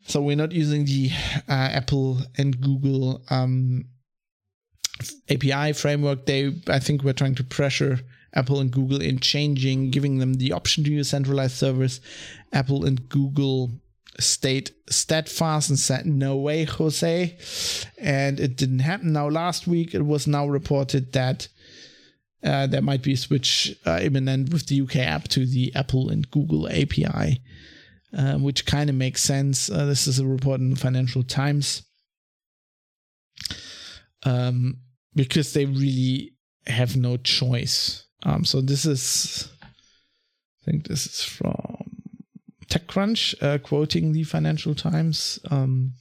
So we're not using the uh, Apple and Google um, API framework. They, I think, were trying to pressure Apple and Google in changing, giving them the option to use centralized servers. Apple and Google stayed steadfast and said, No way, Jose. And it didn't happen. Now, last week, it was now reported that uh, there might be a switch uh, imminent with the UK app to the Apple and Google API, uh, which kind of makes sense. Uh, this is a report in Financial Times um, because they really have no choice. Um, so this is, I think this is from TechCrunch, uh, quoting the Financial Times. Um,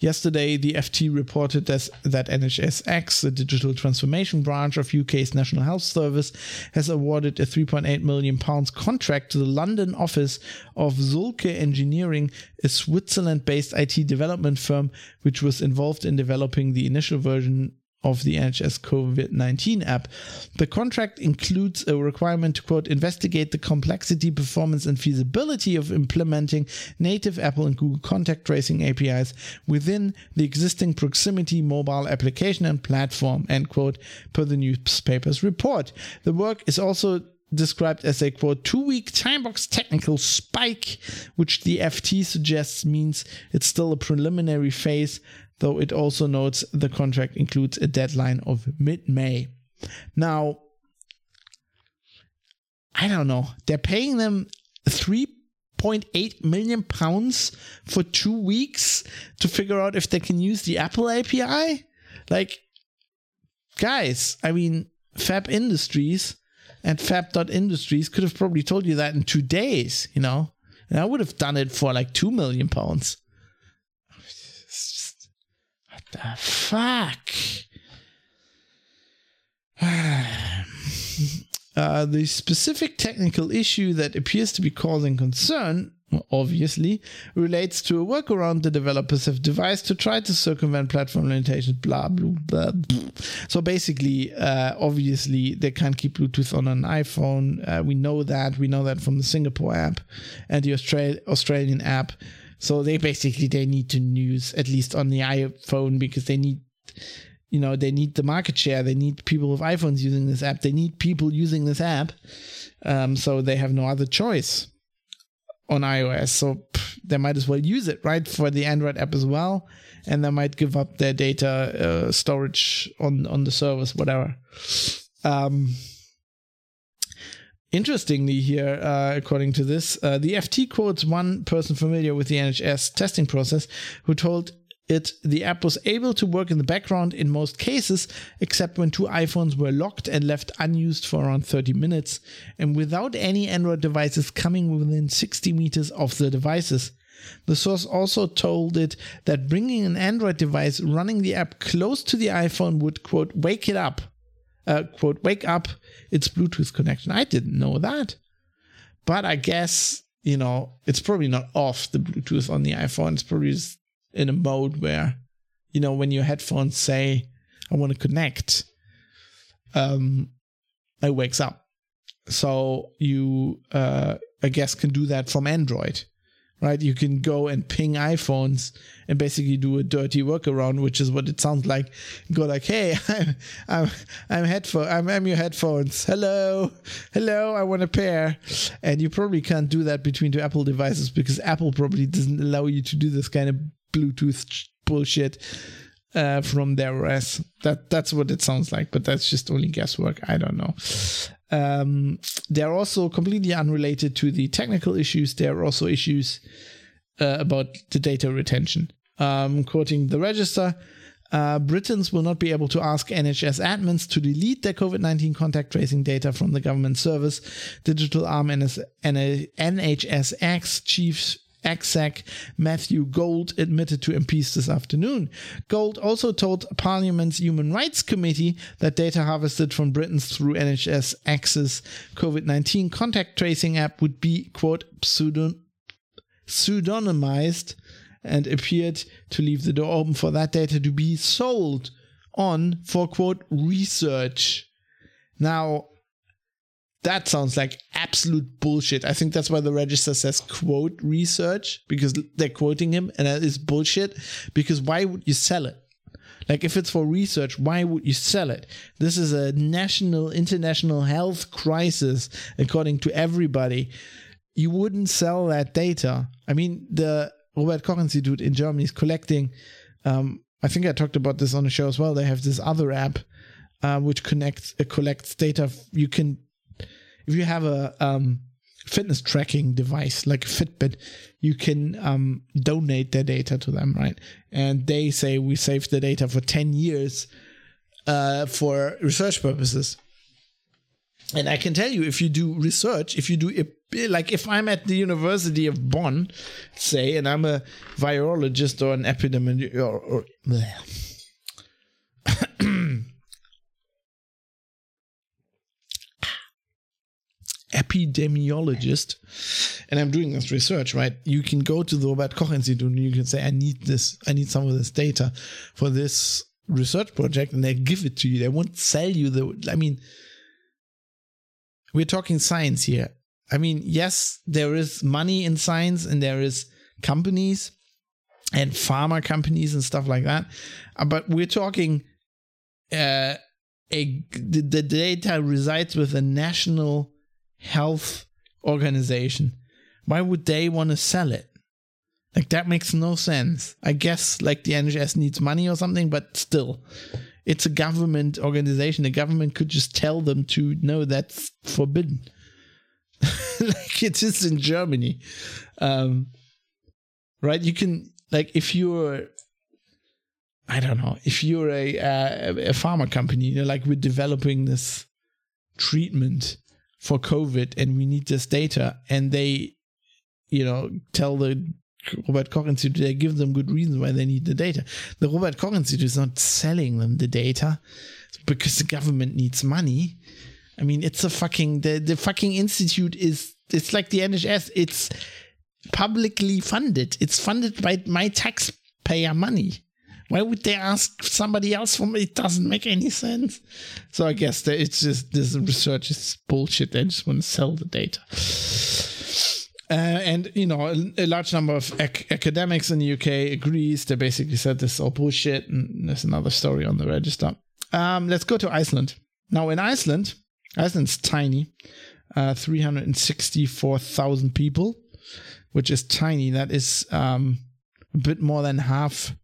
Yesterday, the FT reported that, that NHSX, the digital transformation branch of UK's National Health Service, has awarded a 3.8 million pounds contract to the London office of Zühlke Engineering, a Switzerland-based IT development firm which was involved in developing the initial version of the NHS COVID 19 app. The contract includes a requirement to, quote, investigate the complexity, performance, and feasibility of implementing native Apple and Google contact tracing APIs within the existing proximity mobile application and platform, end quote, per the newspaper's report. The work is also described as a quote two week timebox technical spike, which the FT suggests means it's still a preliminary phase though it also notes the contract includes a deadline of mid May. Now, I don't know, they're paying them 3.8 million pounds for two weeks to figure out if they can use the Apple API? Like, guys, I mean, Fab Industries and Fab.industries could have probably told you that in two days, you know? And I would have done it for like 2 million pounds the fuck? uh, the specific technical issue that appears to be causing concern, obviously, relates to a workaround the developers have devised to try to circumvent platform limitations. Blah blah blah. So basically, uh, obviously, they can't keep Bluetooth on an iPhone. Uh, we know that. We know that from the Singapore app and the Austral- Australian app. So they basically they need to use at least on the iPhone because they need you know they need the market share. They need people with iphones using this app. They need people using this app um, so they have no other choice on ios. So pff, they might as well use it right for the android app as well. And they might give up their data uh, storage on on the service whatever. Um, Interestingly, here, uh, according to this, uh, the FT quotes one person familiar with the NHS testing process who told it the app was able to work in the background in most cases, except when two iPhones were locked and left unused for around 30 minutes, and without any Android devices coming within 60 meters of the devices. The source also told it that bringing an Android device running the app close to the iPhone would, quote, wake it up uh, quote, wake up its Bluetooth connection. I didn't know that. But I guess, you know, it's probably not off the Bluetooth on the iPhone. It's probably in a mode where, you know, when your headphones say, I want to connect, um, it wakes up. So you, uh, I guess, can do that from Android right? You can go and ping iPhones and basically do a dirty workaround, which is what it sounds like. Go like, hey, I'm I'm I'm headphone I'm, I'm your headphones. Hello, hello, I want a pair. And you probably can't do that between two Apple devices because Apple probably doesn't allow you to do this kind of Bluetooth bullshit. Uh, from their OS, that that's what it sounds like, but that's just only guesswork. I don't know. Um, they're also completely unrelated to the technical issues. There are also issues uh, about the data retention. Um, quoting the register, uh, Britons will not be able to ask NHS admins to delete their COVID 19 contact tracing data from the government service. Digital Arm NHSX Chief exec Matthew Gould admitted to MPs this afternoon. Gold also told Parliament's Human Rights Committee that data harvested from Britons through NHS Access COVID 19 contact tracing app would be, quote, pseudon- pseudonymized and appeared to leave the door open for that data to be sold on for, quote, research. Now, that sounds like absolute bullshit. I think that's why the register says quote research because they're quoting him and that is bullshit. Because why would you sell it? Like if it's for research, why would you sell it? This is a national, international health crisis, according to everybody. You wouldn't sell that data. I mean, the Robert Koch Institute in Germany is collecting. Um, I think I talked about this on the show as well. They have this other app uh, which connects uh, collects data. You can if you have a um, fitness tracking device like Fitbit, you can um, donate their data to them, right? And they say we saved the data for 10 years uh, for research purposes. And I can tell you, if you do research, if you do like if I'm at the University of Bonn, say, and I'm a virologist or an epidemiologist or, or epidemiologist and I'm doing this research, right? You can go to the Robert Koch Institute and you can say, I need this, I need some of this data for this research project, and they give it to you. They won't sell you the, I mean, we're talking science here. I mean, yes, there is money in science and there is companies and pharma companies and stuff like that. Uh, but we're talking uh, a the, the data resides with a national health organization. Why would they want to sell it? Like that makes no sense. I guess like the NHS needs money or something, but still, it's a government organization. The government could just tell them to no, that's forbidden. like it is in Germany, um, right? You can like if you're, I don't know, if you're a a, a pharma company, you know, like we're developing this treatment for COVID and we need this data. And they, you know, tell the Robert Koch Institute, they give them good reasons why they need the data. The Robert Koch Institute is not selling them the data because the government needs money. I mean, it's a fucking, the, the fucking institute is, it's like the NHS. It's publicly funded. It's funded by my taxpayer money. Why would they ask somebody else for me? It doesn't make any sense. So I guess that it's just this research is bullshit. They just want to sell the data. Uh, and you know, a, a large number of ac- academics in the UK agrees. They basically said this is all bullshit, and there's another story on the register. Um, let's go to Iceland. Now, in Iceland, Iceland's tiny, uh, 364,000 people, which is tiny. That is um, a bit more than half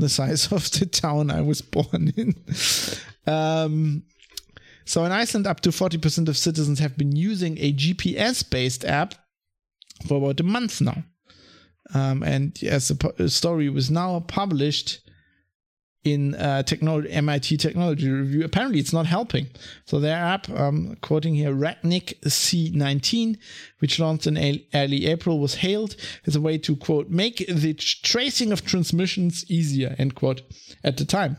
the size of the town I was born in. um, so in Iceland, up to 40% of citizens have been using a GPS based app for about a month now. Um, and as the story was now published in uh, technology, MIT Technology Review, apparently it's not helping. So their app, um, quoting here, Rakning C19, which launched in early April, was hailed as a way to quote make the tracing of transmissions easier end quote at the time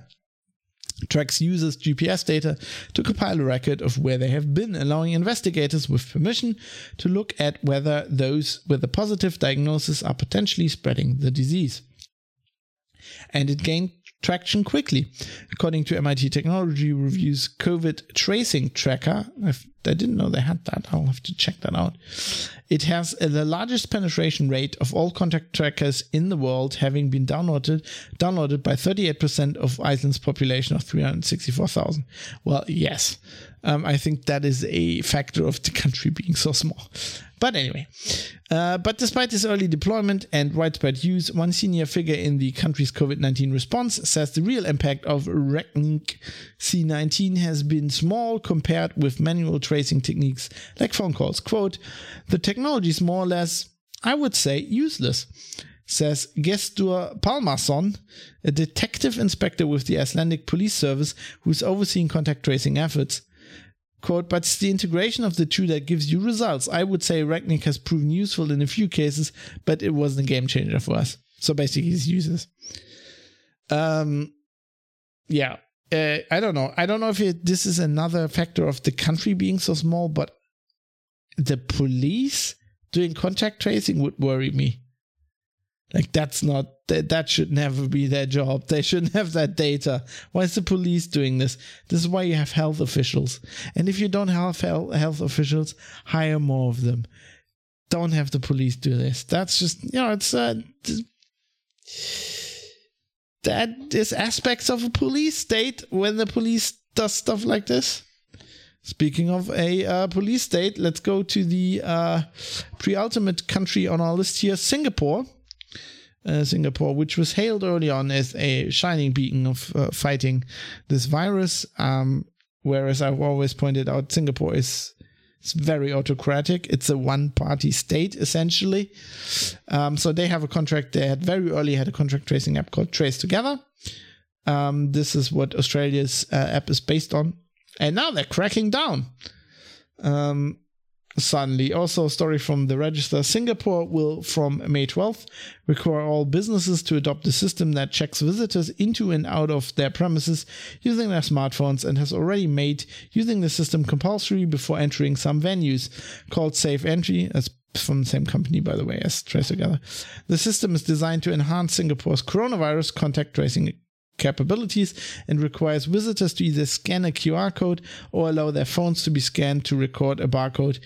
tracks users' GPS data to compile a record of where they have been, allowing investigators with permission to look at whether those with a positive diagnosis are potentially spreading the disease. And it gained traction quickly. According to MIT Technology Review's COVID tracing tracker, I've, I did not know they had that. I'll have to check that out. It has uh, the largest penetration rate of all contact trackers in the world, having been downloaded downloaded by 38% of Iceland's population of 364,000. Well, yes, um, I think that is a factor of the country being so small. But anyway, uh, but despite this early deployment and widespread use, one senior figure in the country's COVID 19 response says the real impact of Rakning C19 has been small compared with manual tracing techniques like phone calls. Quote, the technology is more or less, I would say, useless says Gestur Pálmason, a detective inspector with the Icelandic Police Service who's overseeing contact tracing efforts. Quote, but it's the integration of the two that gives you results. I would say Rakning has proven useful in a few cases, but it wasn't a game changer for us. So basically, his users. Um, yeah, uh, I don't know. I don't know if it, this is another factor of the country being so small, but the police doing contact tracing would worry me. Like that's not that that should never be their job. They shouldn't have that data. Why is the police doing this? This is why you have health officials. And if you don't have health health officials, hire more of them. Don't have the police do this. That's just you know it's uh, that is aspects of a police state when the police does stuff like this. Speaking of a uh, police state, let's go to the uh, pre-ultimate country on our list here, Singapore uh, Singapore, which was hailed early on as a shining beacon of uh, fighting this virus. Um, whereas I've always pointed out, Singapore is it's very autocratic. It's a one-party state essentially. Um, so they have a contract. They had very early had a contract tracing app called Trace Together. Um, this is what Australia's uh, app is based on, and now they're cracking down. Um, suddenly. Also, a story from the register Singapore will, from May 12th, require all businesses to adopt a system that checks visitors into and out of their premises using their smartphones and has already made using the system compulsory before entering some venues called Safe Entry. As from the same company, by the way, as Trace Together. The system is designed to enhance Singapore's coronavirus contact tracing capabilities and requires visitors to either scan a QR code or allow their phones to be scanned to record a barcode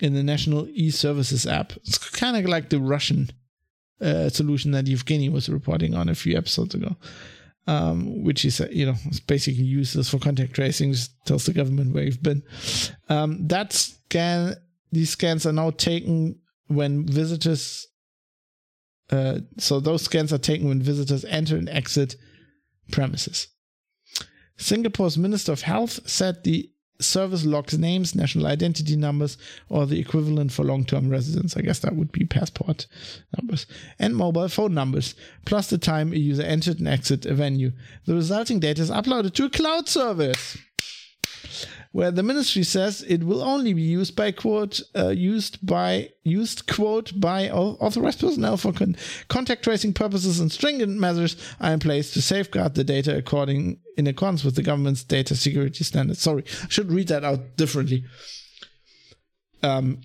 in the National e-Services app. It's kind of like the Russian uh, solution that Evgeny was reporting on a few episodes ago. Um, which is, uh, you know, it's basically useless for contact tracing, just tells the government where you've been. Um, that scan, these scans are now taken when visitors, uh, so those scans are taken when visitors enter and exit premises. Singapore's Minister of Health said the service logs names, national identity numbers, or the equivalent for long term residents. I guess that would be passport numbers and mobile phone numbers, plus the time a user entered and exited a venue. The resulting data is uploaded to a cloud service where the ministry says it will only be used by quote uh, used by used quote by authorized personnel for con- contact tracing purposes and stringent measures are in place to safeguard the data according in accordance with the government's data security standards. Sorry, I should read that out differently. Um,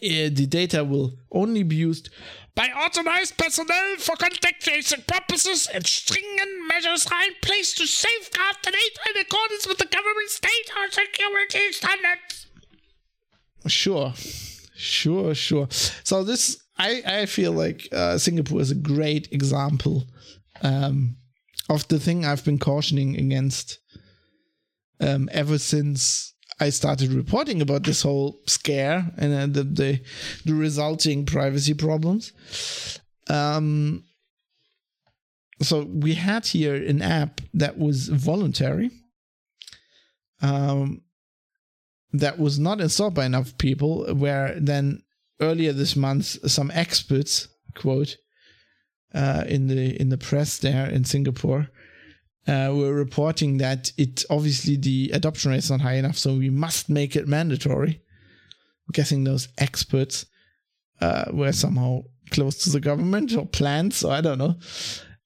the data will only be used by authorized personnel for contact tracing purposes and stringent measures are in place to safeguard the data in accordance with the government's data security standards. Sure, Sure, sure. So this, I, I feel like uh, Singapore is a great example um, of the thing I've been cautioning against um, ever since I started reporting about this whole scare and uh, the, the, the resulting privacy problems. Um, so we had here an app that was voluntary. Um, that was not installed by enough people. Where then earlier this month, some experts quote uh, in the in the press there in Singapore uh, were reporting that it obviously the adoption rate is not high enough, so we must make it mandatory. I'm guessing those experts uh, were somehow close to the government or planned, so I don't know.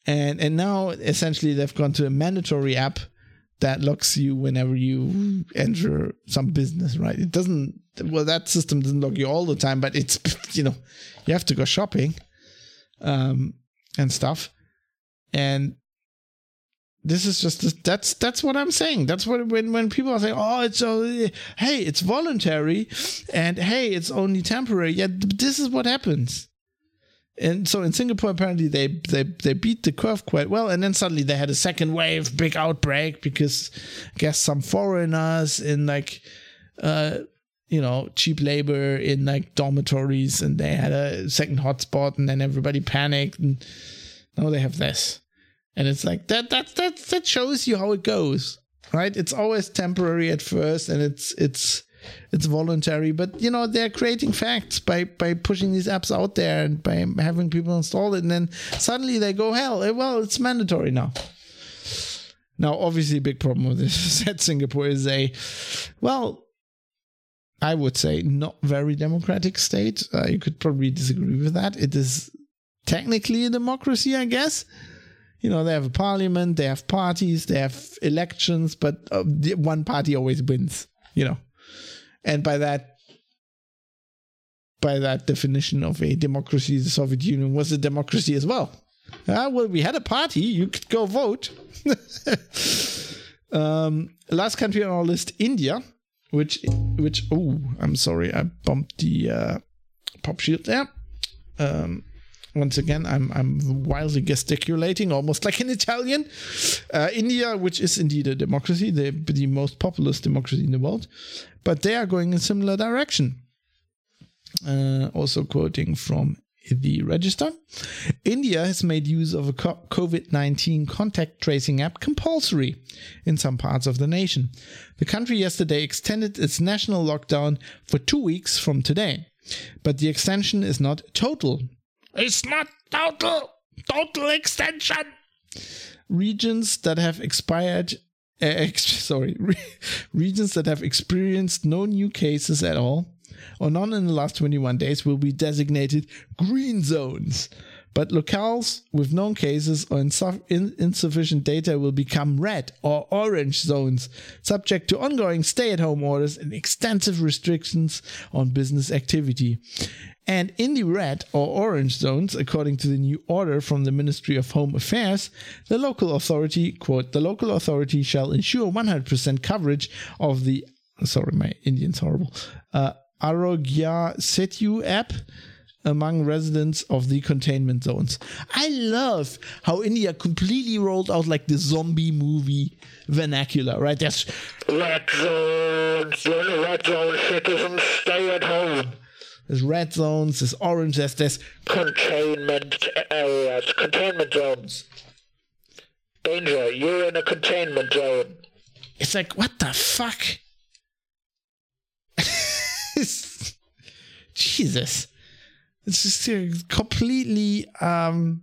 And and now essentially they've gone to a mandatory app that locks you whenever you enter some business, right? It doesn't, well, that system doesn't lock you all the time, but it's, you know, you have to go shopping um, and stuff. And this is just that's that's what I'm saying. That's what when when people are saying, "Oh, it's so hey, it's voluntary," and "Hey, it's only temporary." Yeah, this is what happens and so in Singapore, apparently they, they they beat the curve quite well, and then suddenly they had a second wave, big outbreak because I guess some foreigners in like, uh, you know, cheap labor in like dormitories, and they had a second hotspot, and then everybody panicked, and now they have this, and it's like that that that that shows you how it goes, right? It's always temporary at first, and it's it's it's voluntary but you know they're creating facts by by pushing these apps out there and by having people install it. And then suddenly they go hell eh, well it's mandatory now. Now obviously a big problem with this is that singapore is a well i would say not very democratic state. Uh, you could probably disagree with that. It is technically a democracy i guess you know they have a parliament they have parties they have elections but uh, one party always wins you know and by that by that definition of a democracy, the Soviet Union was a democracy as well. Ah, well, we had a party. You could go vote. um, last country on our list, India, which, which, oh, I'm sorry, I bumped the uh, pop shield there. Um, once again, I'm I'm wildly gesticulating, almost like an Italian. Uh, India, which is indeed a democracy, the the most populous democracy in the world, but they are going in a similar direction. Uh, also quoting from the register. India has made use of a COVID 19 contact tracing app compulsory in some parts of the nation. The country yesterday extended its national lockdown for two weeks from today, but the extension is not total it's not total total extension. Regions that have expired uh, ex- sorry, regions that have experienced no new cases at all or none in the last 21 days will be designated green zones. But locales with known cases or in- insufficient data will become red or orange zones, subject to ongoing stay at home orders and extensive restrictions on business activity. And in the red or orange zones, according to the new order from the Ministry of Home Affairs, the local authority, quote, the local authority shall ensure 100% coverage of the, sorry, my Indian's horrible, uh, Aarogya Setu app among residents of the containment zones. I love how India completely rolled out like the zombie movie vernacular, right? There's red zones, red zone citizens stay at home there's red zones, there's orange, there's, there's containment areas, containment zones. Danger, you're in a containment zone. It's like, what the fuck? Jesus. It's just completely um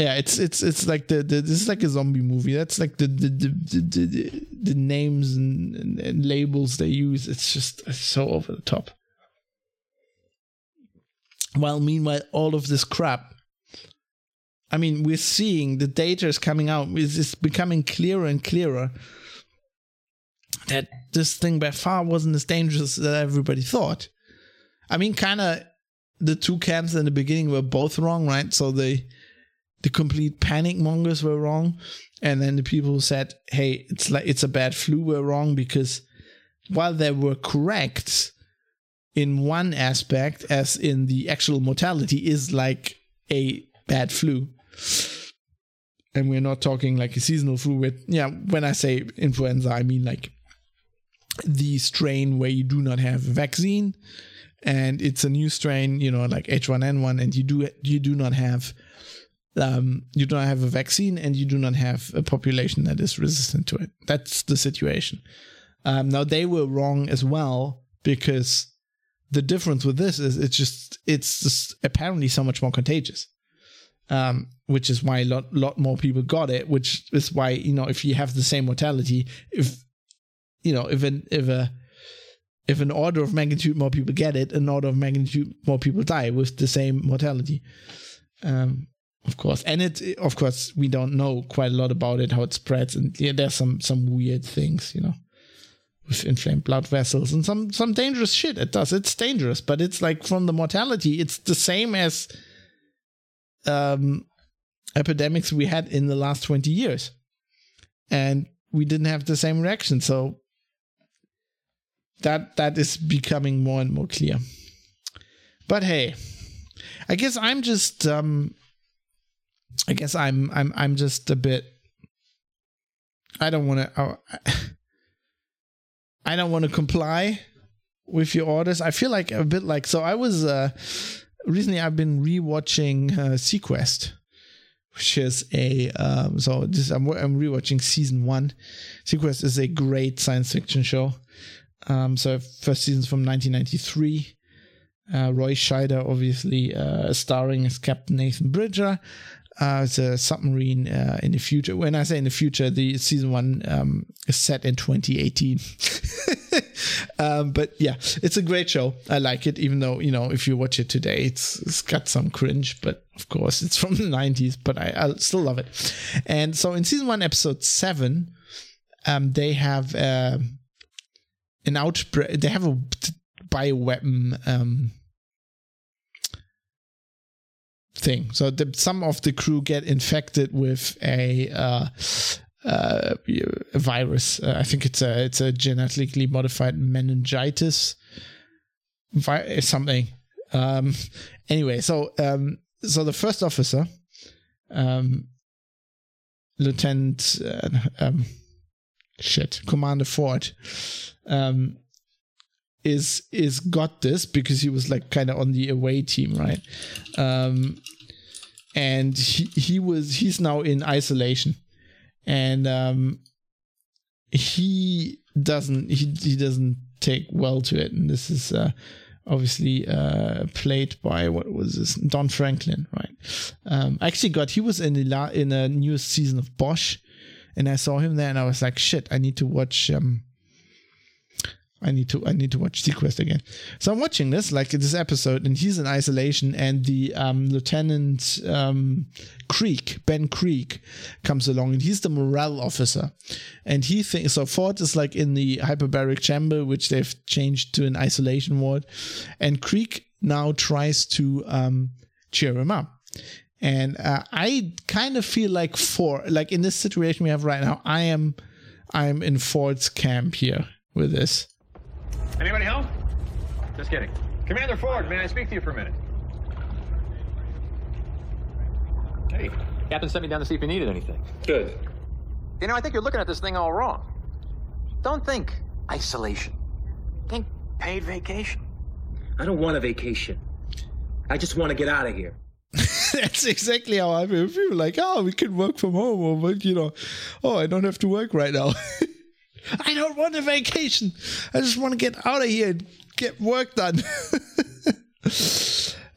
yeah, it's it's it's like the, the this is like a zombie movie. That's like the the the, the, the, the names and, and, and, labels they use. It's just it's so over the top. While meanwhile, all of this crap. I mean, we're seeing the data is coming out. It's, it's becoming clearer and clearer that this thing by far wasn't as dangerous as everybody thought. I mean, kind of the two camps in the beginning were both wrong, right? So they the complete panic mongers were wrong, and then the people who said, "Hey, it's like it's a bad flu," were wrong because while they were correct in one aspect, as in the actual mortality is like a bad flu. And we're not talking like a seasonal flu with, yeah, when I say influenza, I mean like the strain where you do not have a vaccine and it's a new strain, you know, like H1N1, and you do you do not have um, you do not have a vaccine and you do not have a population that is resistant to it. That's the situation. Um, now they were wrong as well because the difference with this is it's just it's just apparently so much more contagious. Um, which is why a lot, lot more people got it, which is why, you know, if you have the same mortality, if you know, if an if a if an order of magnitude more people get it, an order of magnitude more people die with the same mortality. Um, of course, and it, of course, we don't know quite a lot about it, how it spreads, and yeah, there's some some weird things, you know, with inflamed blood vessels and some some dangerous shit. It does. It's dangerous, but it's like from the mortality, it's the same as um epidemics we had in the last 20 years and we didn't have the same reaction so that that is becoming more and more clear. But hey, I guess I'm just um I guess I'm I'm I'm just a bit I don't want to uh, I don't want to comply with your orders. I feel like a bit like so I was uh recently I've been rewatching uh seaQuest which is a um so this I'm I'm rewatching season 1. Sequest is a great science fiction show. Um, so first season's from 1993. Uh, Roy Scheider, obviously, uh, starring as Captain Nathan Bridger. Uh, it's a submarine uh, in the future. When I say in the future, the season one um, is set in 2018. um, but yeah, it's a great show. I like it, even though you know if you watch it today, it's it's got some cringe. But of course, it's from the 90s. But I, I still love it. And so in season one, episode seven, um, they have uh, an outbreak. They have a bioweapon um, thing. So the, some of the crew get infected with a, uh, uh, a virus. Uh, I think it's a it's a genetically modified meningitis, vi- something. Um, anyway, so um, so the first officer, um, Lieutenant, uh, um, shit, Commander Ford, um, is is got this because he was like kind of on the away team, right? Um, and he he was he's now in isolation, and um, he doesn't he he doesn't take well to it, and this is uh, obviously uh, played by what was this? Don Franklin, right? Um, actually got he was in the la- in a newest season of Bosch, and I saw him there, and I was like, shit, I need to watch um I need to I need to watch Sequest again. So I'm watching this like this episode, and he's in isolation, and the um, Lieutenant um, Krieg Ben Krieg comes along, and he's the morale officer, and he thinks so. Ford is like in the hyperbaric chamber, which they've changed to an isolation ward, and Krieg now tries to um, cheer him up. And uh, I kind of feel like for like in this situation we have right now, I am I'm in Ford's camp here with this Anybody home? Just kidding. Commander Ford, may I speak to you for a minute? Hey. Captain sent me down to see if you needed anything. Good. You know, I think you're looking at this thing all wrong. Don't think isolation. Think paid vacation. I don't want a vacation. I just want to get out of here. That's exactly how I feel. Like, oh, we can work from home, or but you know, oh, I don't have to work right now. I don't want a vacation. I just want to get out of here and get work done.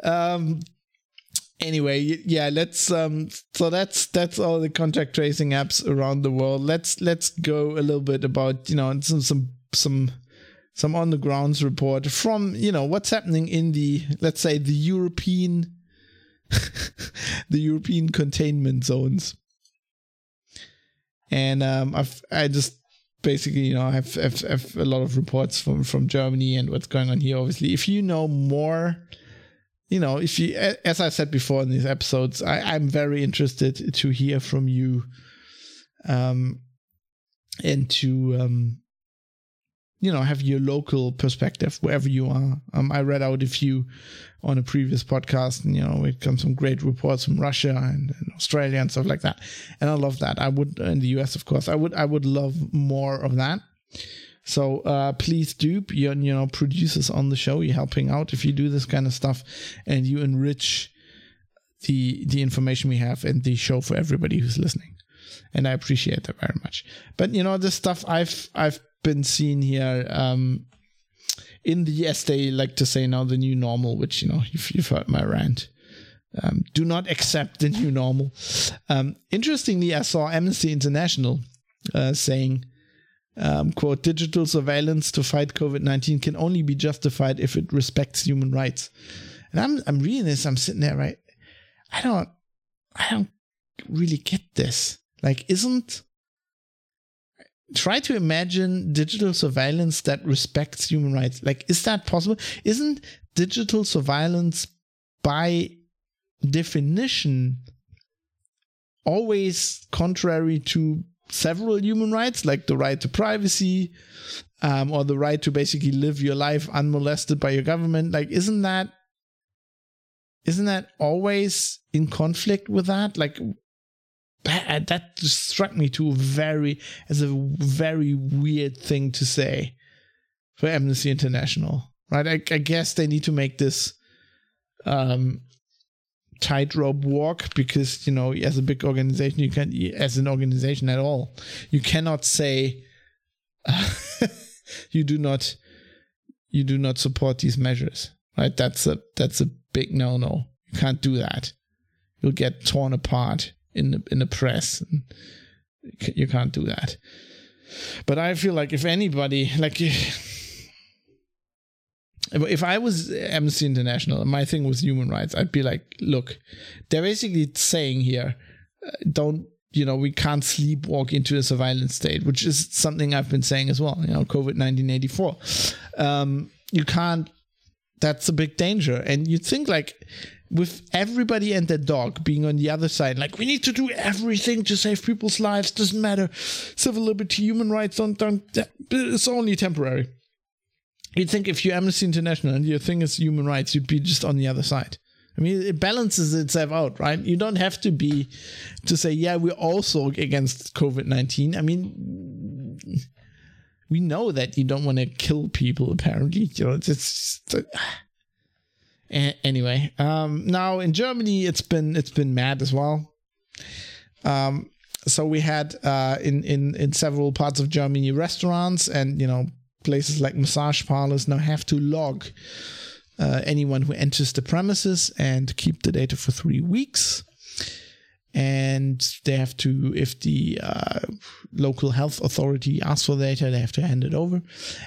um anyway yeah let's um so that's that's all the contact tracing apps around the world let's let's go a little bit about you know some some some some on the grounds report from you know what's happening in the let's say the european the european containment zones and um i've i just basically, you know, I have, have, have a lot of reports from, from Germany and what's going on here. Obviously, if you know more, you know, if you, as I said before in these episodes, I, I'm very interested to hear from you, um, and to, um, you know have your local perspective wherever you are. Um, I read out a few on a previous podcast, and you know it comes some great reports from Russia and, and, Australia and stuff like that, and I love that. I would in the US, of course, I would I would love more of that. So uh, please do, you, you know, producers on the show, you're helping out if you do this kind of stuff, and you enrich the the information we have and the show for everybody who's listening and I appreciate that very much. But you know, this stuff I've I've been seen here um, in the as they like to say now the new normal, which you know you've, you've heard my rant. Um, do not accept the new normal. Um, interestingly, I saw Amnesty International uh, saying, um, "quote Digital surveillance to fight COVID nineteen can only be justified if it respects human rights." And I'm I'm reading this. I'm sitting there, right? I don't, I don't really get this. Like, isn't try to imagine digital surveillance that respects human rights. Like, is that possible? Isn't digital surveillance by definition always contrary to several human rights, like the right to privacy, um, or the right to basically live your life unmolested by your government? Like, isn't that isn't that always in conflict with that? Like, that just struck me to very as a very weird thing to say for Amnesty International, right? I, I guess they need to make this um, tightrope walk because you know, as a big organization, you can, as an organization at all, you cannot say uh, you do not you do not support these measures, right? That's a that's a big no no. You can't do that. You'll get torn apart in the in the press. You can't do that. But I feel like if anybody like if I was Amnesty International and my thing was human rights, I'd be like, look, they're basically saying here, uh, don't you know, we can't sleepwalk into a surveillance state, which is something I've been saying as well. You know, COVID nineteen eighty four. Um, you can't. That's a big danger, and you'd think like with everybody and their dog being on the other side, like we need to do everything to save people's lives. Doesn't matter, civil liberty, human rights, don't, don't. It's only temporary. You'd think if you're Amnesty International and your thing is human rights, you'd be just on the other side. I mean, it balances itself out, right? You don't have to be to say, yeah, we're also against COVID 19. I mean, we know that you don't want to kill people, apparently. You know, it's, it's just, anyway, um, now in Germany, it's been it's been mad as well. Um, so we had uh, in in in several parts of Germany restaurants and you know places like massage parlors now have to log uh, anyone who enters the premises and keep the data for three weeks and they have to if the uh, local health authority asks for data they have to hand it over.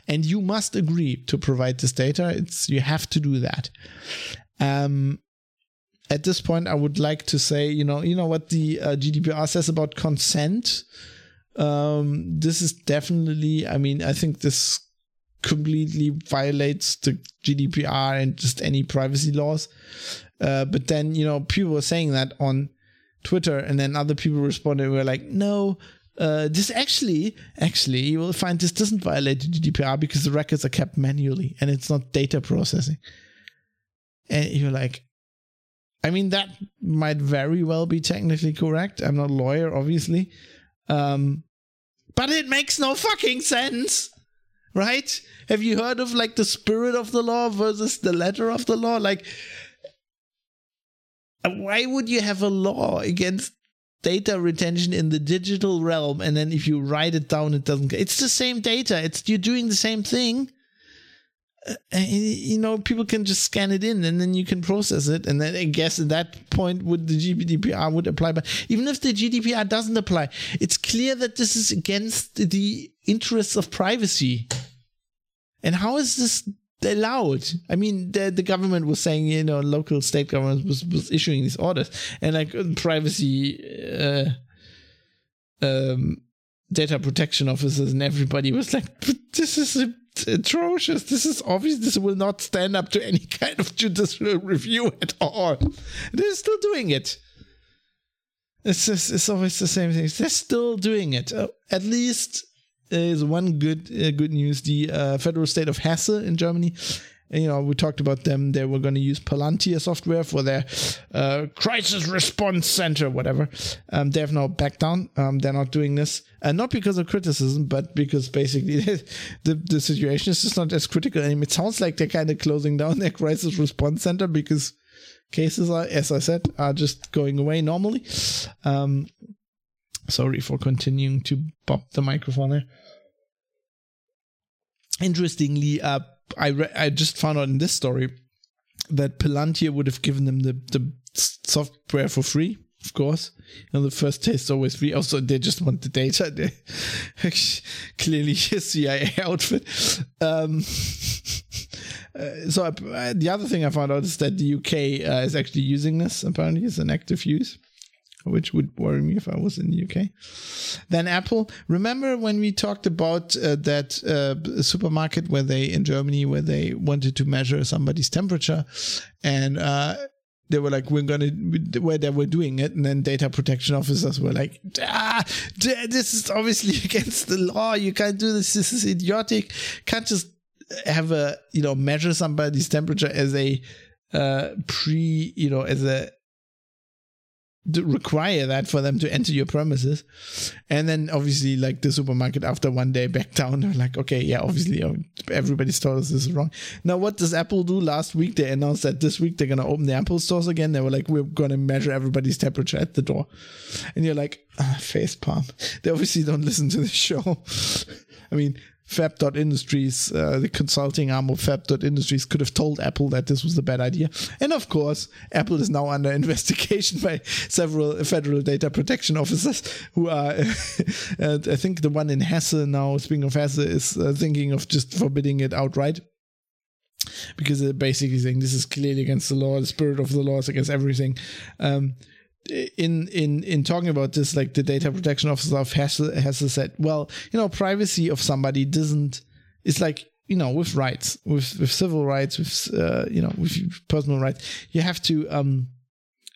And you must agree to provide this data. It's you have to do that. Um, at this point i would like to say you know you know what the uh, gdpr says about consent? Um, this is definitely i mean i think this completely violates the gdpr and just any privacy laws. Uh, but then you know people are saying that on Twitter, and then other people responded. We were like, no, uh, this actually, actually, you will find this doesn't violate the GDPR because the records are kept manually and it's not data processing. And you're like, I mean, that might very well be technically correct. I'm not a lawyer, obviously. Um, but it makes no fucking sense, right? Have you heard of like the spirit of the law versus the letter of the law? Like, why would you have a law against data retention in the digital realm? And then if you write it down it doesn't it's the same data. It's you're doing the same thing. Uh, you know people can just scan it in and then you can process it. And then i guess at that point would the gdpr would apply. But even if the gdpr doesn't apply it's clear that this is against the interests of privacy. And how is this allowed. I mean, the, the government was saying, you know, local state government was, was issuing these orders and like privacy, uh, um, data protection officers and everybody was like, this is atrocious. This is obvious. This will not stand up to any kind of judicial review at all. They're still doing it. It's just, it's always the same thing. They're still doing it. Uh, at least is one good uh, good news. The uh, federal state of Hesse in Germany you know, we talked about them. They were going to use Palantir software for their uh, crisis response center, whatever. Um, they have now backed down. Um, they're not doing this, and not because of criticism, but because basically the the situation is just not as critical anymore. It sounds like they're kind of closing down their crisis response center because cases are, as I said, are just going away normally. Um, sorry for continuing to bop the microphone there. Interestingly, uh, I re- I just found out in this story that Palantir would have given them the the software for free. Of course, know, the first taste is always free. Also, they just want the data. They, clearly, a CIA outfit. Um, uh, so uh, the other thing I found out is that the UK uh, is actually using this. Apparently, it's an active use which would worry me if I was in the UK. Then Apple. Remember when we talked about uh, that uh, supermarket where they in Germany where they wanted to measure somebody's temperature, and uh, they were like, "We're gonna," where they were doing it, and then data protection officers were like, "Ah, this is obviously against the law. You can't do this. This is idiotic. Can't just have a you know measure somebody's temperature as a uh pre you know as a require that for them to enter your premises. And then obviously like the supermarket after one day back down they're like okay yeah obviously uh, everybody's told us this is wrong. Now what does apple do? Last week they announced that this week they're going to open the apple stores again. They were like we're going to measure everybody's temperature at the door. And you're like ah, face palm they obviously don't listen to the show. I mean Fab.industries, uh, the consulting arm of Fab.industries, could have told Apple that this was a bad idea. And of course, Apple is now under investigation by several federal data protection officers who are, I think the one in Hesse now, speaking of Hesse, is uh, thinking of just forbidding it outright because they're basically saying this is clearly against the law, the spirit of the law is against everything. Um, in in in talking about this, like the data protection officer has has said, well, you know, privacy of somebody doesn't. It's like you know, with rights, with with civil rights, with uh, you know, with personal rights, you have to um,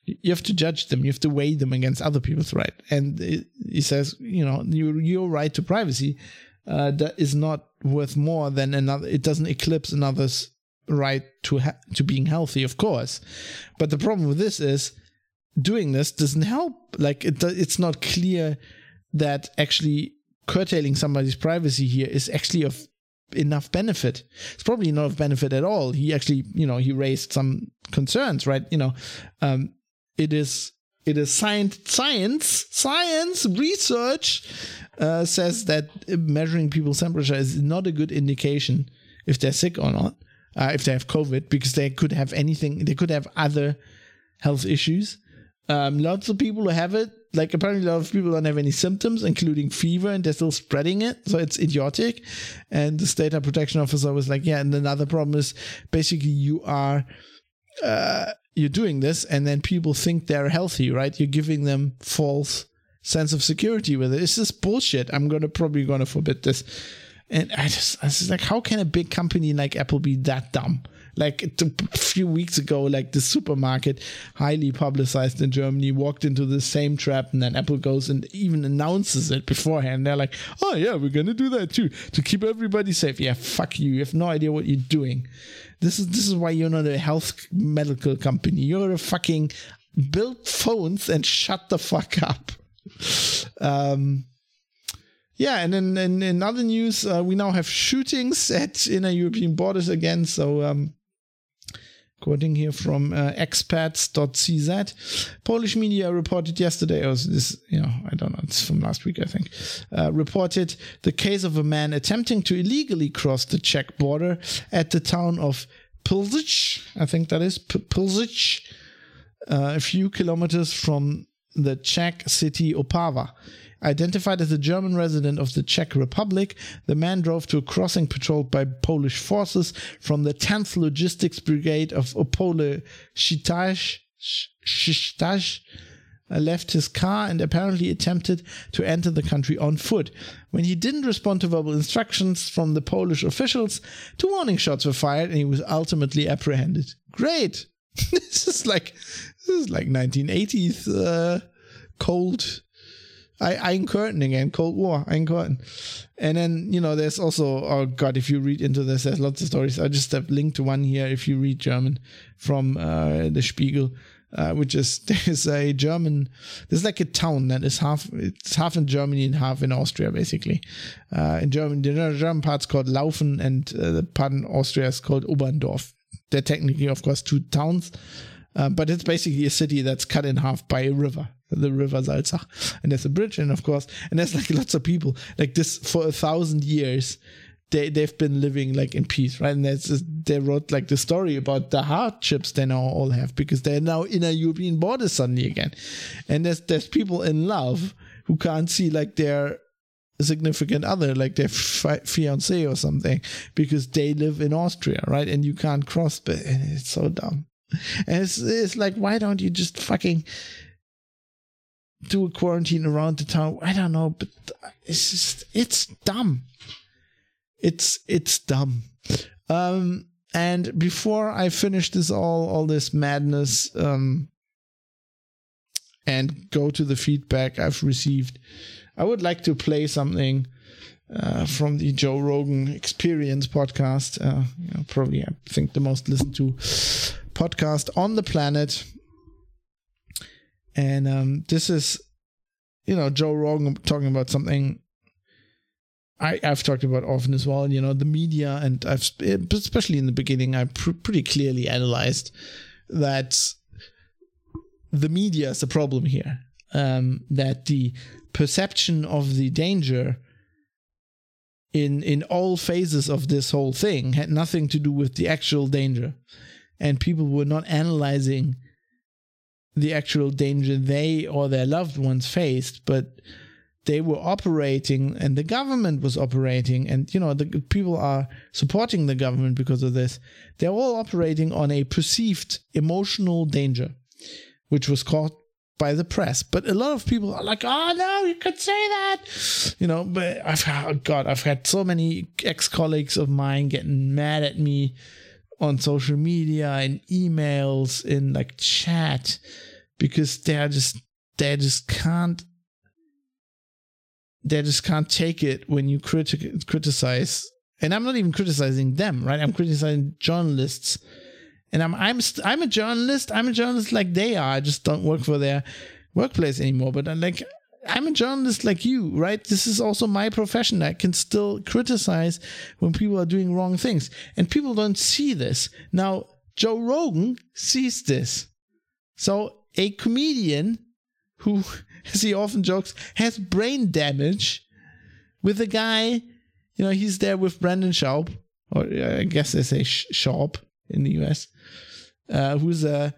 you have to judge them. You have to weigh them against other people's right. And he says, you know, your your right to privacy uh, that is not worth more than another. It doesn't eclipse another's right to ha- to being healthy, of course. But the problem with this is doing this doesn't help. Like it, it's not clear that actually curtailing somebody's privacy here is actually of enough benefit. It's probably not of benefit at all. He actually, you know, he raised some concerns, right? You know, um, it is it is science, science, science research uh, says that measuring people's temperature is not a good indication if they're sick or not, uh, if they have COVID, because they could have anything, they could have other health issues. Um, lots of people have it, like apparently a lot of people don't have any symptoms, including fever, and they're still spreading it. So it's idiotic. And the data protection officer was like, yeah. And another problem is basically you are, uh, you're doing this, and then people think they're healthy, right? You're giving them false sense of security with it. It's just bullshit. I'm gonna probably gonna forbid this. And I just, I was like, how can a big company like Apple be that dumb? Like a few weeks ago, like the supermarket, highly publicized in Germany, walked into the same trap, and then Apple goes and even announces it beforehand. They're like, "Oh yeah, we're gonna do that too to keep everybody safe." Yeah, fuck you. You have no idea what you're doing. This is this is why you're not a health medical company. You're a fucking build phones and shut the fuck up. Um, yeah, and then in, in other news, uh, we now have shootings at inner European borders again. So um, Quoting here from uh, expats.cz, Polish media reported yesterday, or this, you know, I don't know, it's from last week, I think, uh, reported the case of a man attempting to illegally cross the Czech border at the town of Pilzic, I think that is Pilzic, uh, a few kilometers from the Czech city Opava. Identified as a German resident of the Czech Republic, the man drove to a crossing patrolled by Polish forces from the 10th Logistics Brigade of Opole Shitash, uh, left his car and apparently attempted to enter the country on foot. When he didn't respond to verbal instructions from the Polish officials, two warning shots were fired and he was ultimately apprehended. Great! this is like this is like 1980s uh, cold I, Iron Curtain again, Cold War, Iron Curtain. And then, you know, there's also, oh God, if you read into this, there's lots of stories. I just have linked to one here if you read German from uh, the Spiegel. Uh, which is there's a German there's like a town that is half it's half in Germany and half in Austria basically. Uh, in German the German part's called Laufen and uh, the part in Austria is called Oberndorf. They're technically, of course, two towns, uh, but it's basically a city that's cut in half by a river the river Salzach. And there's a bridge, and of course, and there's like lots of people like this for a thousand years. They they've been living like in peace, right? And there's they wrote like the story about the hardships they now all have because they're now in a European border suddenly again, and there's there's people in love who can't see like their significant other, like their fi- fiance or something, because they live in Austria, right? And you can't cross, but it's so dumb. And it's, it's like, why don't you just fucking do a quarantine around the town. I don't know, but it's just it's dumb. It's it's dumb. Um, and before I finish this all all this madness, um, and go to the feedback I've received, I would like to play something. Uh, from the Joe Rogan Experience podcast, uh, you know, probably I think the most listened to podcast on the planet. And um, this is, you know, Joe Rogan talking about something I, I've talked about often as well. You know, the media, and I've especially in the beginning, I pr- pretty clearly analyzed that the media is the problem here. Um, that the perception of the danger in in all phases of this whole thing had nothing to do with the actual danger, and people were not analyzing the actual danger they or their loved ones faced, but they were operating and the government was operating and you know the people are supporting the government because of this. They're all operating on a perceived emotional danger which was caused by the press. But a lot of people are like oh no you could say that. You know but i've oh god i've had so many ex-colleagues of mine getting mad at me on social media and emails in like chat because they're just they just can't they just can't take it when you criti- criticize. And i'm not even criticizing them right? I'm criticizing journalists. And i'm i'm st- i'm a journalist. I'm a journalist like they are. I just don't work for their workplace anymore. But i'm like i'm a journalist like you right? This is also my profession. I can still criticize when people are doing wrong things. And people don't see this. Now joe rogan sees this. So a comedian who as he often jokes, has brain damage with a guy, you know, he's there with Brendan Schaub, or I guess they say Schaub in the US, uh, who's a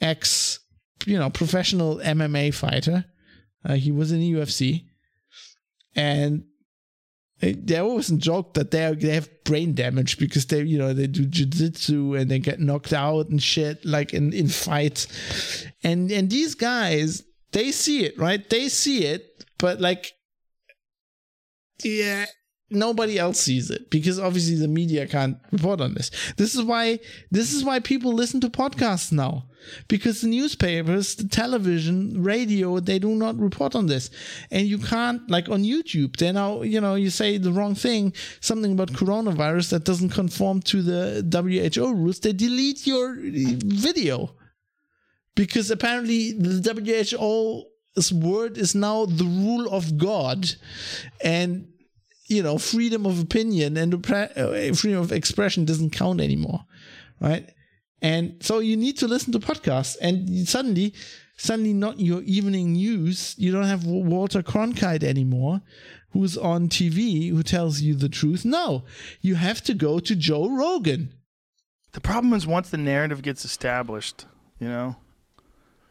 ex, you know, professional MMA fighter. Uh, he was in the UFC. And they always joke that they they have brain damage because they you know they do jujitsu and they get knocked out and shit like in in fights, and and these guys they see it, right? They see it, but like, yeah, nobody else sees it because obviously the media can't report on this. This is why this is why people listen to podcasts now because the newspapers, the television, radio, they do not report on this. And you can't like on YouTube, they now, you know, you say the wrong thing, something about coronavirus that doesn't conform to the WHO rules, they delete your video because apparently the WHO's word is now the rule of God, and you know freedom of opinion and uh, freedom of expression doesn't count anymore, right? And so you need to listen to podcasts, and suddenly, suddenly, not your evening news. You don't have Walter Cronkite anymore, who's on TV who tells you the truth. No, you have to go to Joe Rogan. The problem is once the narrative gets established, you know,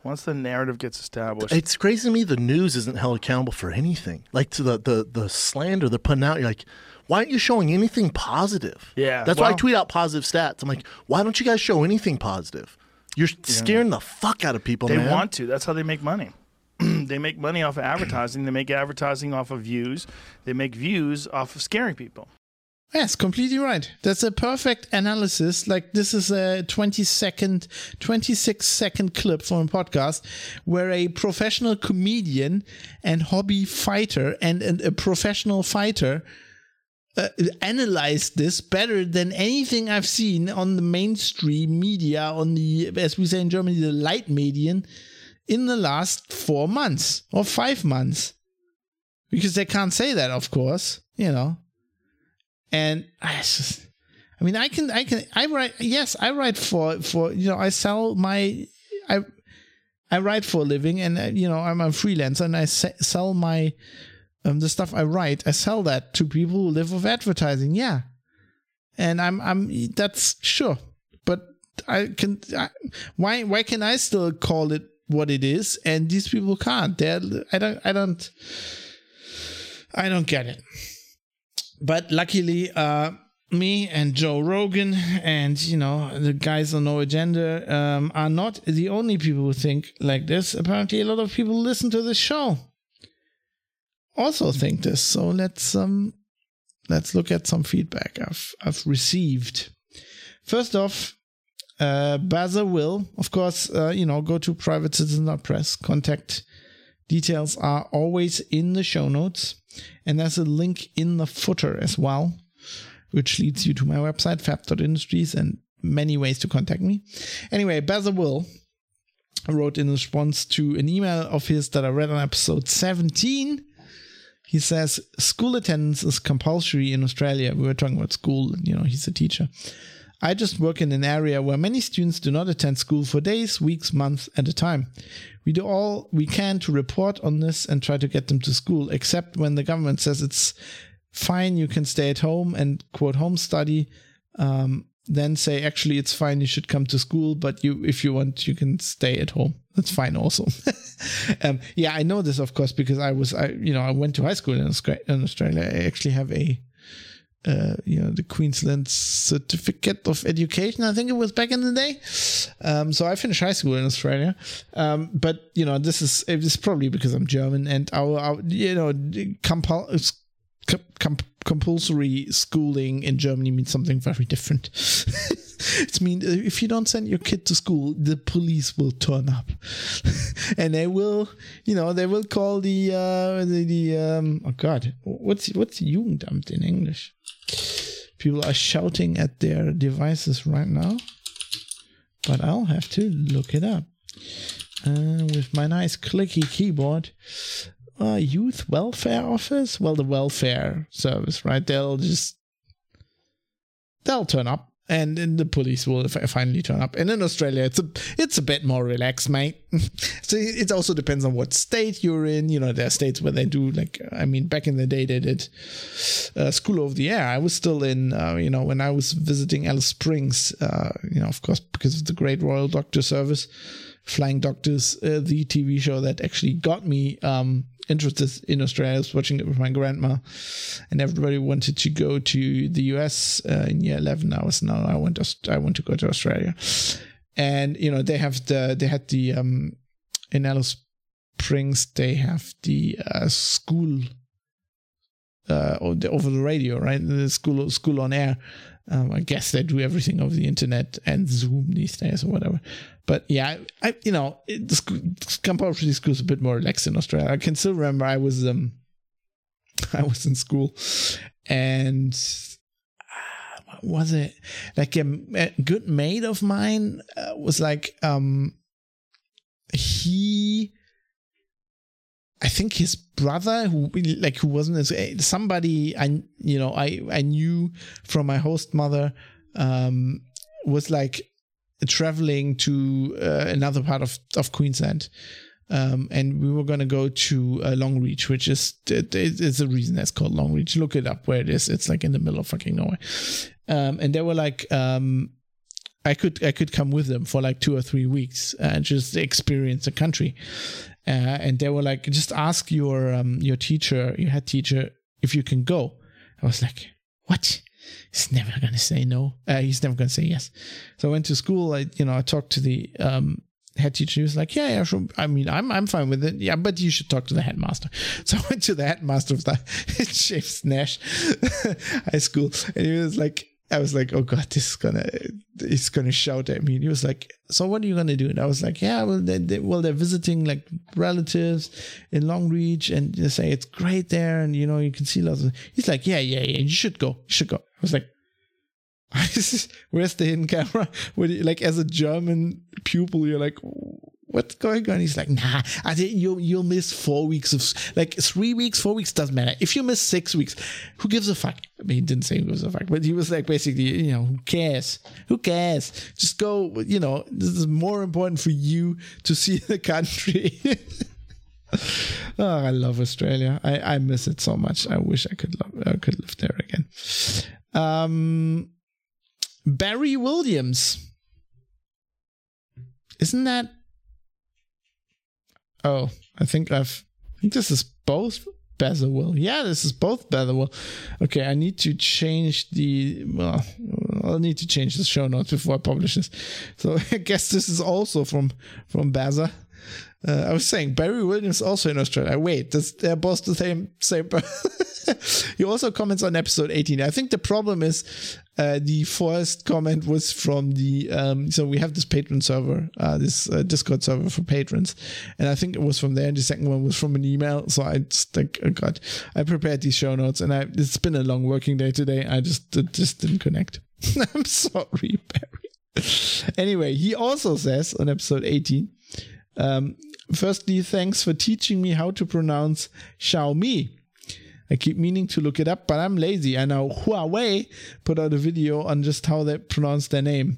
once the narrative gets established, it's crazy to me. The news isn't held accountable for anything. Like to the the the slander they're putting out. You're like, why aren't you showing anything positive? Yeah, that's well, why I tweet out positive stats. I'm like, why don't you guys show anything positive? You're scaring the fuck out of people. They man. want to. That's how they make money. they make money off of advertising. They make advertising off of views. They make views off of scaring people. Yes, completely right. That's a perfect analysis. Like this is a 20 second, 26 second clip from a podcast where a professional comedian and hobby fighter and, and a professional fighter uh, analyzed this better than anything I've seen on the mainstream media, on the, as we say in Germany, the Leitmedien in the last four months or five months. Because they can't say that, of course, you know. And I just, I mean, I can, I can, I write, yes, I write for, for, you know, I sell my, I, I write for a living and, uh, you know, I'm a freelancer and I se- sell my, um, the stuff I write, I sell that to people who live of advertising. Yeah. And I'm, I'm, that's sure. But I can, I, why, why can I still call it what it is and these people can't? They're, I don't, I don't, I don't get it but luckily, uh, me and Joe Rogan and you know the guys on No Agenda um, are not the only people who think like this. Apparently, a lot of people listen to this show also think this. So let's um let's look at some feedback I've I've received. First off, uh, Baza will, of course, uh, you know, go to privatecitizen.press. Contact details are always in the show notes. And there's a link in the footer as well, which leads you to my website, fab.industries, and many ways to contact me. Anyway, Basil Will wrote in response to an email of his that I read on episode 17. He says, School attendance is compulsory in Australia. We were talking about school, you know, he's a teacher. I just work in an area where many students do not attend school for days, weeks, months at a time. We do all we can to report on this and try to get them to school, except when the government says it's fine, you can stay at home and quote home study. Um, then say actually it's fine, you should come to school, but you if you want, you can stay at home. That's fine also. um, yeah, I know this of course because I was I you know I went to high school in Australia. I actually have a uh, you know, the Queensland Certificate of Education. I think it was back in the day. Um, so I finished high school in Australia. Um, but you know, this is it is probably because I'm German and our, our you know compul- com- compulsory schooling in Germany means something very different. it means if you don't send your kid to school, the police will turn up, and they will, you know, they will call the uh, the, the um, oh god, what's what's Jugendamt in English? People are shouting at their devices right now, but I'll have to look it up. Uh, with my nice clicky keyboard, uh, youth welfare office. Well, the welfare service, right? They'll just they'll turn up and then the police will finally turn up. And in Australia, it's a it's a bit more relaxed, mate. so it also depends on what state you're in. You know, there are states where they do like I mean, back in the day they did uh, School Over the Air. I was still in, uh, you know, when I was visiting Alice Springs. Uh, you know, of course, because of the Great Royal Doctor Service, Flying Doctors, uh, the TV show that actually got me um, interested in Australia. I was watching it with my grandma, and everybody wanted to go to the US uh, in year eleven. I was no, I want to I want to go to Australia, and you know they have the they had the um in Alice Springs they have the uh, school uh over the radio right the school school on air um, I guess they do everything over the internet and Zoom these days or whatever. But yeah, I you know the compulsory school is a bit more relaxed in Australia. I can still remember I was um I was in school and uh, was it like a, a, good mate of mine uh, was like um he I think his brother, who like who wasn't as eh, somebody I you know I I knew from my host mother, um, was like traveling to uh, another part of of Queensland, um, and we were gonna go to uh, Longreach, which is it's a reason that's called Longreach. Look it up where it is. It's like in the middle of fucking nowhere. Um, and they were like, um, I could I could come with them for like two or three weeks and just experience the country. Uh, and they were like, just ask your um, your teacher, your head teacher, if you can go. I was like, what? He's never gonna say no. Uh, he's never gonna say yes. So I went to school. I you know I talked to the um, head teacher. He was like, "Yeah, yeah, sure. I mean, I'm I'm fine with it. Yeah, but you should talk to the headmaster." So I went to the headmaster of the James Nash High School, and he was like, "I was like, oh god, this is gonna, it's gonna shout at me." And he was like, "So what are you gonna do?" And I was like, "Yeah, well, they, they, well, they're visiting like relatives in Longreach, and they say it's great there, and you know you can see lots of." He's like, "Yeah, yeah, yeah, you should go, you should go." I was like. Where's the hidden camera? Like as a German pupil, you're like, what's going on? He's like, nah, I think you'll you'll miss four weeks of like three weeks, four weeks doesn't matter. If you miss six weeks, who gives a fuck? I mean, he didn't say who gives a fuck, but he was like basically, you know, who cares? Who cares? Just go. You know, this is more important for you to see the country. oh, I love Australia. I, I miss it so much. I wish I could love, I could live there again. Um, Barry Williams. Isn't that? Oh, I think I've. I think this is both Betherwell. Yeah, this is both Betherwell. Okay, I need to change the. Well, I'll need to change the show notes before I publish this. So I guess this is also from from Baza. Uh, I was saying Barry Williams also in Australia. Wait, they're both the same same. he also comments on episode 18. I think the problem is uh, the first comment was from the um, so we have this patron server, uh, this uh, Discord server for patrons, and I think it was from there. And the second one was from an email. So I just like oh God, I prepared these show notes, and I it's been a long working day today. I just just didn't connect. I'm sorry, Barry. anyway, he also says on episode 18. Um, firstly, thanks for teaching me how to pronounce Xiaomi. I keep meaning to look it up, but I'm lazy. I know Huawei put out a video on just how they pronounce their name.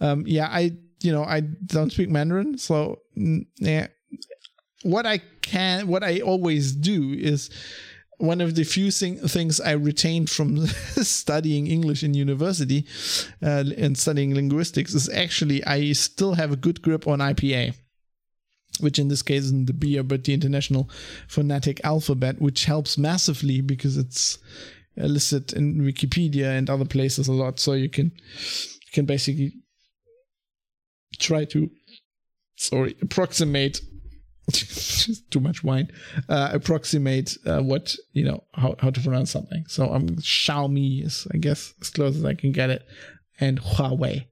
Um, yeah, I you know I don't speak Mandarin, so yeah. What I can, what I always do is one of the few thing, things I retained from studying English in university uh, and studying linguistics is actually I still have a good grip on IPA which in this case isn't the beer, but the International Phonetic Alphabet, which helps massively because it's listed in Wikipedia and other places a lot. So you can you can basically try to sorry approximate too much wine uh, approximate uh, what you know how, how to pronounce something so i'm um, xiaomi is i guess as close as i can get it and huawei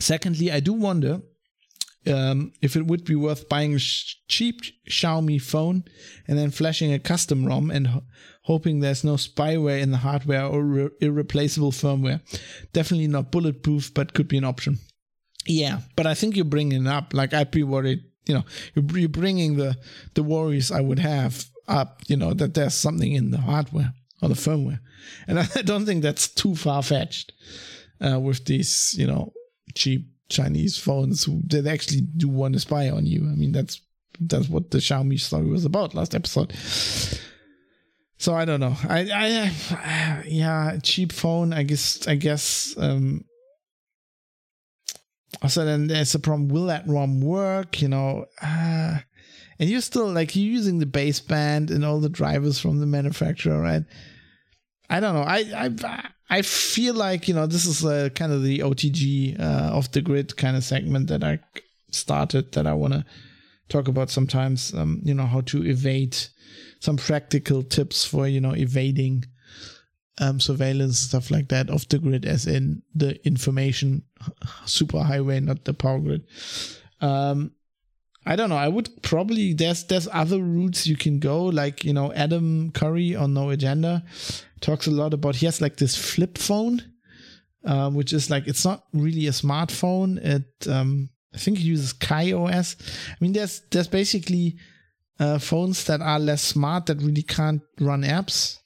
secondly i do wonder um, if it would be worth buying a sh- cheap Xiaomi phone and then flashing a custom ROM and ho- hoping there's no spyware in the hardware or re- irreplaceable firmware. Definitely not bulletproof, but could be an option. Yeah, but I think you're bringing up. Like I'd be worried, you know, you're, you're bringing the the worries I would have up. You know that there's something in the hardware or the firmware, and I don't think that's too far fetched uh, with these, you know, cheap Chinese phones that actually do want to spy on you. I mean, that's that's what the Xiaomi story was about last episode. So I don't know. I, I, yeah, cheap phone. I guess, I guess. Um, so then there's a problem. Will that ROM work? You know, uh, and you're still like you're using the baseband and all the drivers from the manufacturer, right? I don't know. I, I, I feel like you know this is a, kind of the OTG uh, off the grid kind of segment that I started that I want to talk about sometimes. Um, you know how to evade some practical tips for you know evading um, surveillance stuff like that off the grid, as in the information superhighway, not the power grid. Um, I don't know. I would probably there's there's other routes you can go, like you know Adam Curry on No Agenda talks a lot about he has like this flip phone, um, which is like it's not really a smartphone. It um, I think it uses KaiOS. I mean, there's there's basically uh, phones that are less smart that really can't run apps.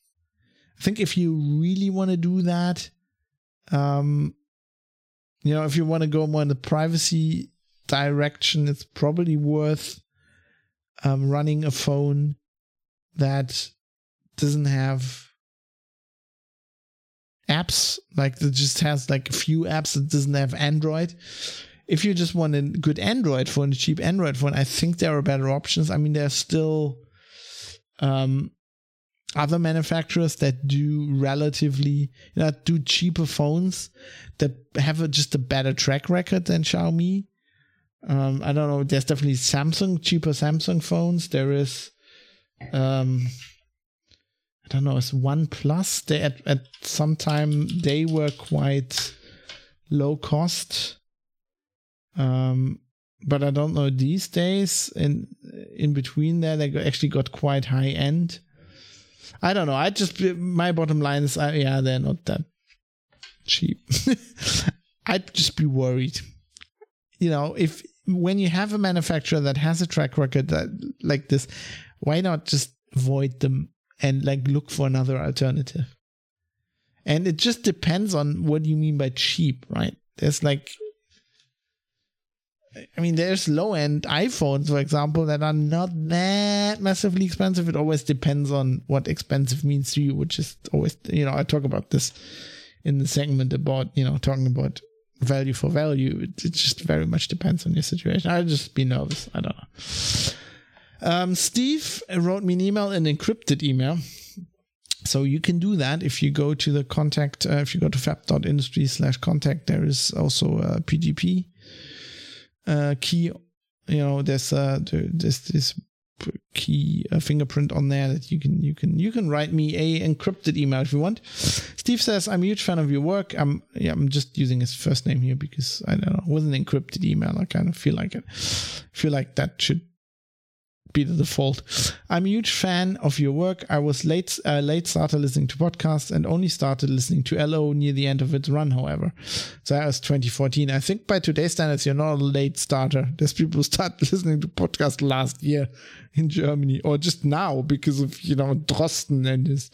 I think if you really want to do that, um, you know, if you want to go more in the privacy direction, it's probably worth um, running a phone that doesn't have apps like that just has like a few apps that doesn't have android if you just want a good android phone a cheap android phone i think there are better options i mean there's still um other manufacturers that do relatively you know, do cheaper phones that have a, just a better track record than Xiaomi. Um, I don't know. There's definitely Samsung cheaper Samsung phones. There is, um, I don't know. It's OnePlus. They at at some time they were quite low cost. Um, but I don't know these days. In in between there, they actually got quite high end. I don't know. I just my bottom line is, uh, yeah, they're not that cheap. I'd just be worried. You know, if when you have a manufacturer that has a track record that like this, why not just void them and like look for another alternative? And it just depends on what you mean by cheap, right? There's like I mean, there's low end iPhones, for example, that are not that massively expensive. It always depends on what expensive means to you, which is always, you know, I talk about this in the segment about, you know, talking about value for value. It, it just very much depends on your situation. I'll just be nervous. I don't know. Um, Steve wrote me an email, an encrypted email. So you can do that if you go to the contact, uh, if you go to fab.industry slash contact, there is also a PGP uh, key. You know, there's uh, there's this key uh, fingerprint on there that you can you can you can write me a encrypted email if you want. Steve says I'm a huge fan of your work. I'm yeah I'm just using his first name here because I don't know with an encrypted email I kind of feel like it. feel like that should be the default. I'm a huge fan of your work. I was late uh, late starter listening to podcasts and only started listening to LO near the end of its run, however. So that was 2014. I think by today's standards, you're not a late starter. There's people who start listening to podcasts last year in Germany or just now because of, you know, Drosten and his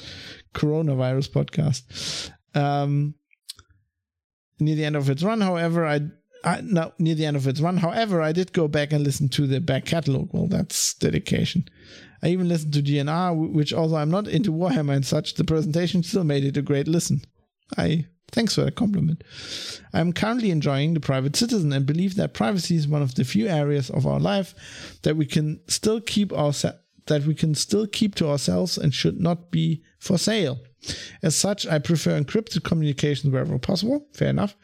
coronavirus podcast. Um, near the end of its run, however, I I, no, near the end of its run. However, I did go back and listen to the back catalog. Well, that's dedication. I even listened to GNR, which although I'm not into Warhammer and such, the presentation still made it a great listen. I thanks for that compliment. I'm currently enjoying the private citizen and believe that privacy is one of the few areas of our life that we can still keep our that we can still keep to ourselves and should not be for sale. As such, I prefer encrypted communications wherever possible, fair enough,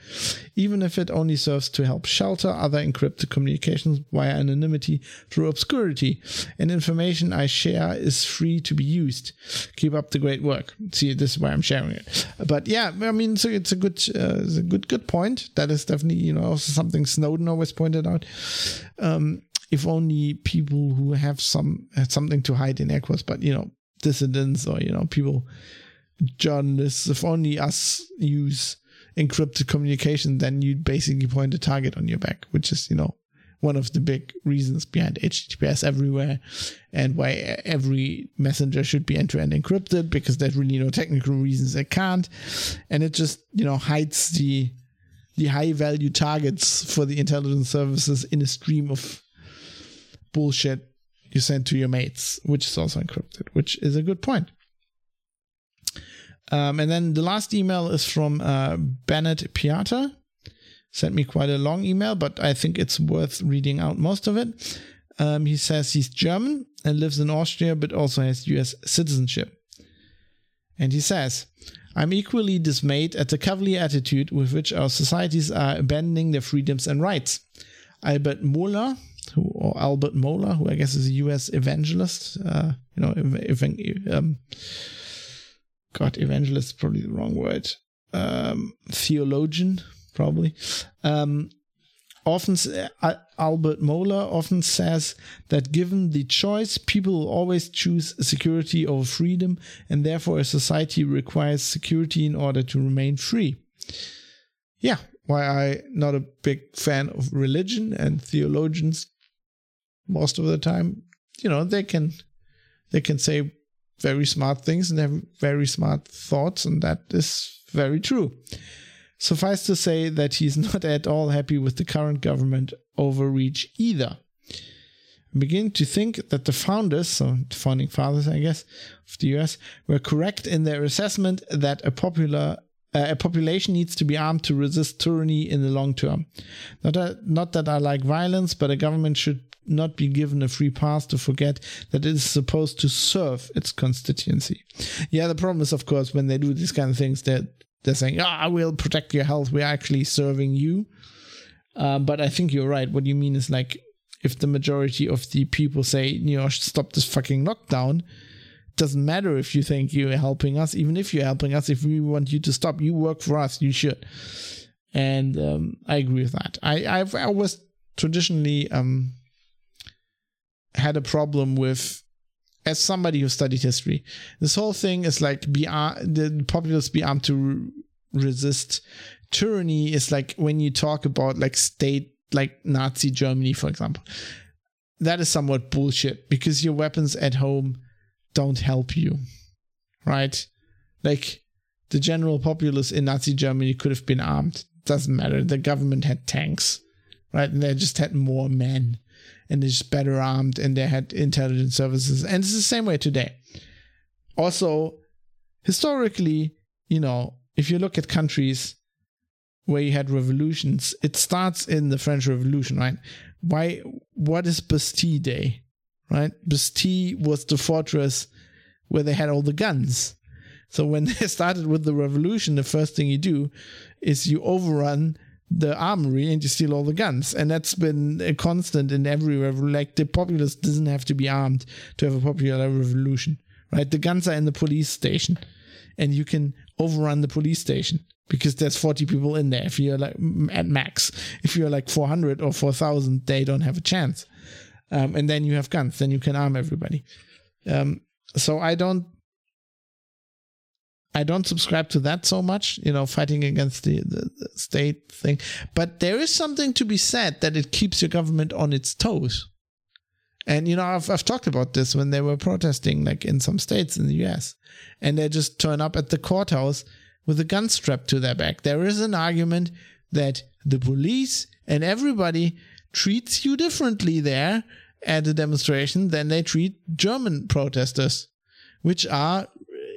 even if it only serves to help shelter other encrypted communications via anonymity through obscurity, and information I share is free to be used. Keep up the great work. See, this is why I'm sharing it. But yeah, I mean, so it's a good, uh, it's a good, good point. That is definitely, you know, also something Snowden always pointed out. Um, if only people who have some something to hide in air quotes, but you know, dissidents or you know people journalists, if only us use encrypted communication, then you basically point a target on your back, which is, you know, one of the big reasons behind HTTPS everywhere and why every messenger should be end to end encrypted because there's really no technical reasons it can't. And it just, you know, hides the the high value targets for the intelligence services in a stream of bullshit you send to your mates, which is also encrypted, which is a good point. Um, and then the last email is from uh, Bennett Piata. Sent me quite a long email, but I think it's worth reading out most of it. Um, he says he's German and lives in Austria, but also has US citizenship. And he says, I'm equally dismayed at the cavalier attitude with which our societies are abandoning their freedoms and rights. Albert Mohler, who, or Albert Mohler, who I guess is a US evangelist, uh, you know, ev- um, God, evangelist is probably the wrong word. Um, theologian, probably. Um, often uh, Albert Mohler often says that given the choice, people always choose security over freedom, and therefore a society requires security in order to remain free. Yeah, why I not a big fan of religion and theologians most of the time. You know, they can they can say very smart things and have very smart thoughts, and that is very true. Suffice to say that he's not at all happy with the current government overreach either. I begin to think that the founders, so the founding fathers, I guess, of the US, were correct in their assessment that a popular uh, a population needs to be armed to resist tyranny in the long term. Not that, not that I like violence, but a government should not be given a free pass to forget that it is supposed to serve its constituency. Yeah, the problem is, of course, when they do these kind of things, they're, they're saying, ah, I will protect your health. We're actually serving you. Uh, but I think you're right. What you mean is like, if the majority of the people say, you know, stop this fucking lockdown, doesn't matter if you think you're helping us, even if you're helping us, if we want you to stop, you work for us, you should. And um, I agree with that. I, I've always traditionally um, had a problem with, as somebody who studied history, this whole thing is like be the populace be armed to resist tyranny is like when you talk about like state like Nazi Germany, for example. That is somewhat bullshit because your weapons at home don't help you, right? Like the general populace in Nazi Germany could have been armed. Doesn't matter. The government had tanks, right? And they just had more men and they're just better armed and they had intelligence services. And it's the same way today. Also, historically, you know, if you look at countries where you had revolutions, it starts in the French Revolution, right? Why what is Bastille Day? Right? Bastille was the fortress where they had all the guns. So when they started with the revolution, the first thing you do is you overrun the armory and you steal all the guns. And that's been a constant in every revolution. Like the populace doesn't have to be armed to have a popular revolution, right? The guns are in the police station and you can overrun the police station because there's 40 people in there. If you're like at max, if you're like 400 or 4,000, they don't have a chance. Um, and then you have guns, then you can arm everybody. Um, so I don't, I don't subscribe to that so much, you know, fighting against the, the, the state thing. But there is something to be said that it keeps your government on its toes. And you know, I've I've talked about this when they were protesting, like in some states in the U.S., and they just turn up at the courthouse with a gun strapped to their back. There is an argument that the police and everybody treats you differently there at a demonstration than they treat German protesters, which are,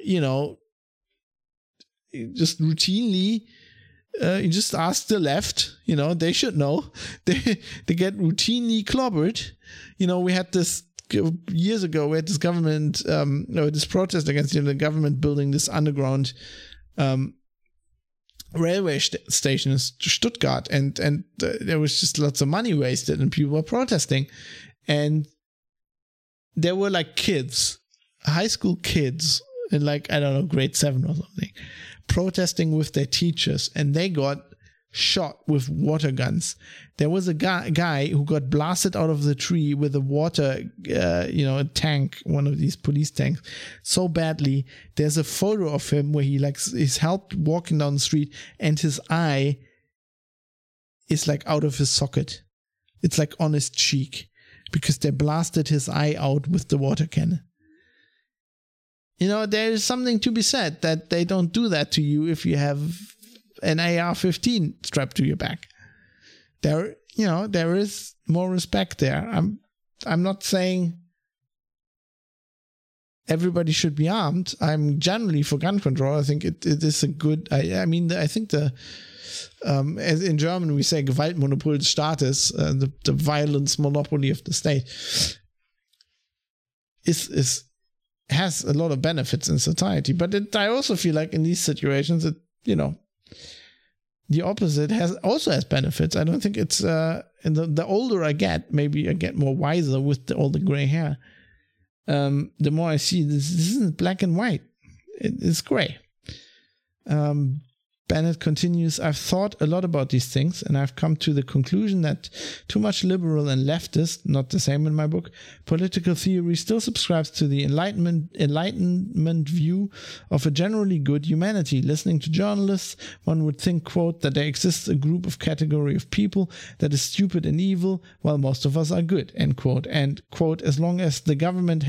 you know, just routinely. Uh, you just ask the left, you know, they should know. They they get routinely clobbered. You know, we had this years ago. We had this government, um, no, this protest against the government building this underground um, railway st- station in Stuttgart, and and uh, there was just lots of money wasted, and people were protesting, and there were like kids, high school kids, in like I don't know grade seven or something, protesting with their teachers, and they got shot with water guns. There was a guy, who got blasted out of the tree with a water, uh, you know, a tank, one of these police tanks, so badly. There's a photo of him where he like is helped walking down the street, and his eye is like out of his socket. It's like on his cheek because they blasted his eye out with the water cannon. You know, there is something to be said that they don't do that to you if you have an AR-15 strapped to your back. There, you know, there is more respect there. I'm, I'm not saying everybody should be armed. I'm generally for gun control. I think it, it is a good. I, I mean, I think the um, as in German we say Gewaltmonopol des Staates, uh, the, the violence monopoly of the state, is is has a lot of benefits in society. But it, I also feel like in these situations, it you know the opposite has also has benefits. I don't think it's uh the, the older I get, maybe I get more wiser with the, all the gray hair. Um, the more I see this, this isn't black and white; it, it's gray. Um, Bennett continues, I've thought a lot about these things and I've come to the conclusion that too much liberal and leftist, not the same in my book, political theory still subscribes to the enlightenment, enlightenment view of a generally good humanity. Listening to journalists, one would think, quote, that there exists a group of category of people that is stupid and evil while most of us are good, end quote. And, quote, as long as the government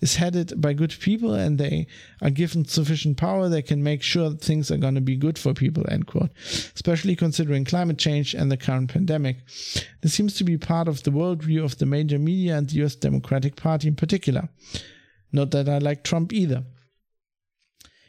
is headed by good people and they are given sufficient power, they can make sure that things are going to be good for people, end quote. Especially considering climate change and the current pandemic. This seems to be part of the worldview of the major media and the US Democratic Party in particular. Not that I like Trump either.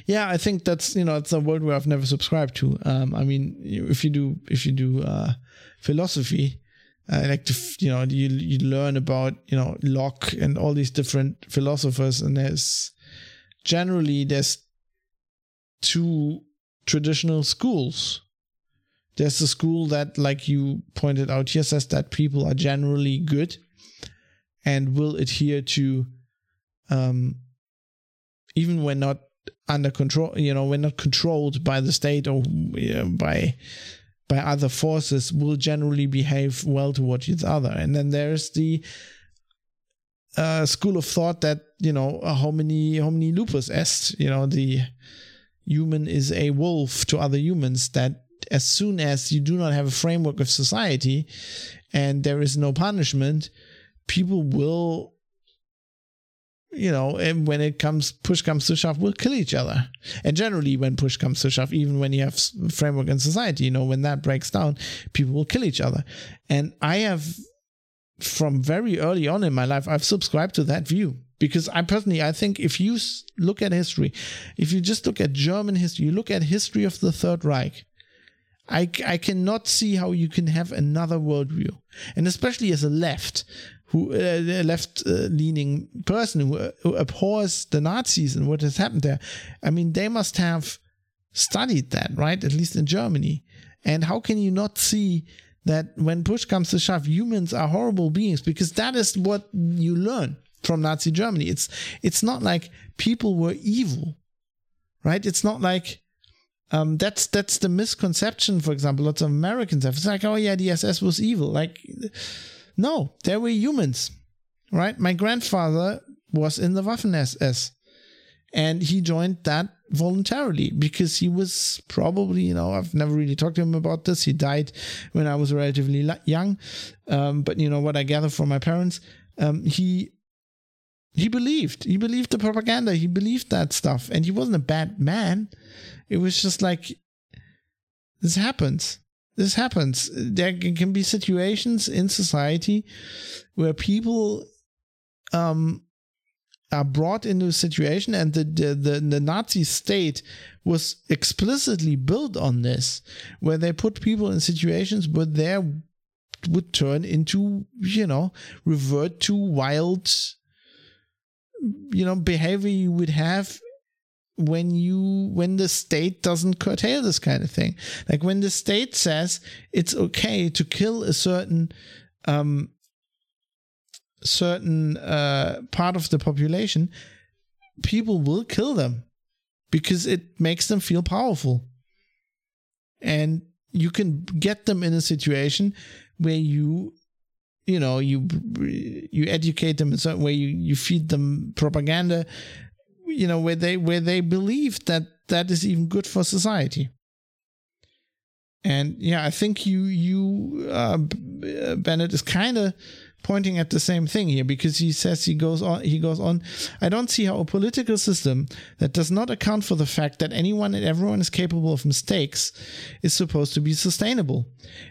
Yeah, I think that's you know it's a world where I've never subscribed to. Um, I mean, if you do if you do uh, philosophy, I like to, you know, you you learn about you know Locke and all these different philosophers, and there's generally there's two traditional schools. There's the school that, like you pointed out here, says that people are generally good and will adhere to, um, even when not under control, you know, when not controlled by the state or uh, by by other forces, will generally behave well towards each other. And then there's the uh, school of thought that you know homini homini lupus est, you know, the human is a wolf to other humans that as soon as you do not have a framework of society and there is no punishment people will you know and when it comes push comes to shove will kill each other. And generally when push comes to shove even when you have framework in society you know when that breaks down people will kill each other. And i have from very early on in my life i've subscribed to that view because i personally i think if you look at history if you just look at german history you look at history of the third reich I, I cannot see how you can have another worldview, and especially as a left, who uh, left uh, leaning person who, uh, who abhors the Nazis and what has happened there. I mean, they must have studied that, right? At least in Germany. And how can you not see that when push comes to shove, humans are horrible beings? Because that is what you learn from Nazi Germany. It's it's not like people were evil, right? It's not like um, that's that's the misconception. For example, lots of Americans have. It's like, oh yeah, the SS was evil. Like, no, they were humans, right? My grandfather was in the Waffen SS, and he joined that voluntarily because he was probably, you know, I've never really talked to him about this. He died when I was relatively young, um, but you know what I gather from my parents, um, he he believed. He believed the propaganda. He believed that stuff. And he wasn't a bad man. It was just like this happens. This happens. There can be situations in society where people um are brought into a situation and the, the the the nazi state was explicitly built on this where they put people in situations where they would turn into you know revert to wild you know behavior you would have when you when the state doesn't curtail this kind of thing. Like when the state says it's okay to kill a certain um certain uh part of the population people will kill them because it makes them feel powerful. And you can get them in a situation where you you know you you educate them in certain way you you feed them propaganda you know where they where they believe that that is even good for society. And yeah i think you you uh, bennett is kind of pointing at the same thing here because he says he goes on he goes on i don't see how a political system that does not account for the fact that anyone and everyone is capable of mistakes is supposed to be sustainable.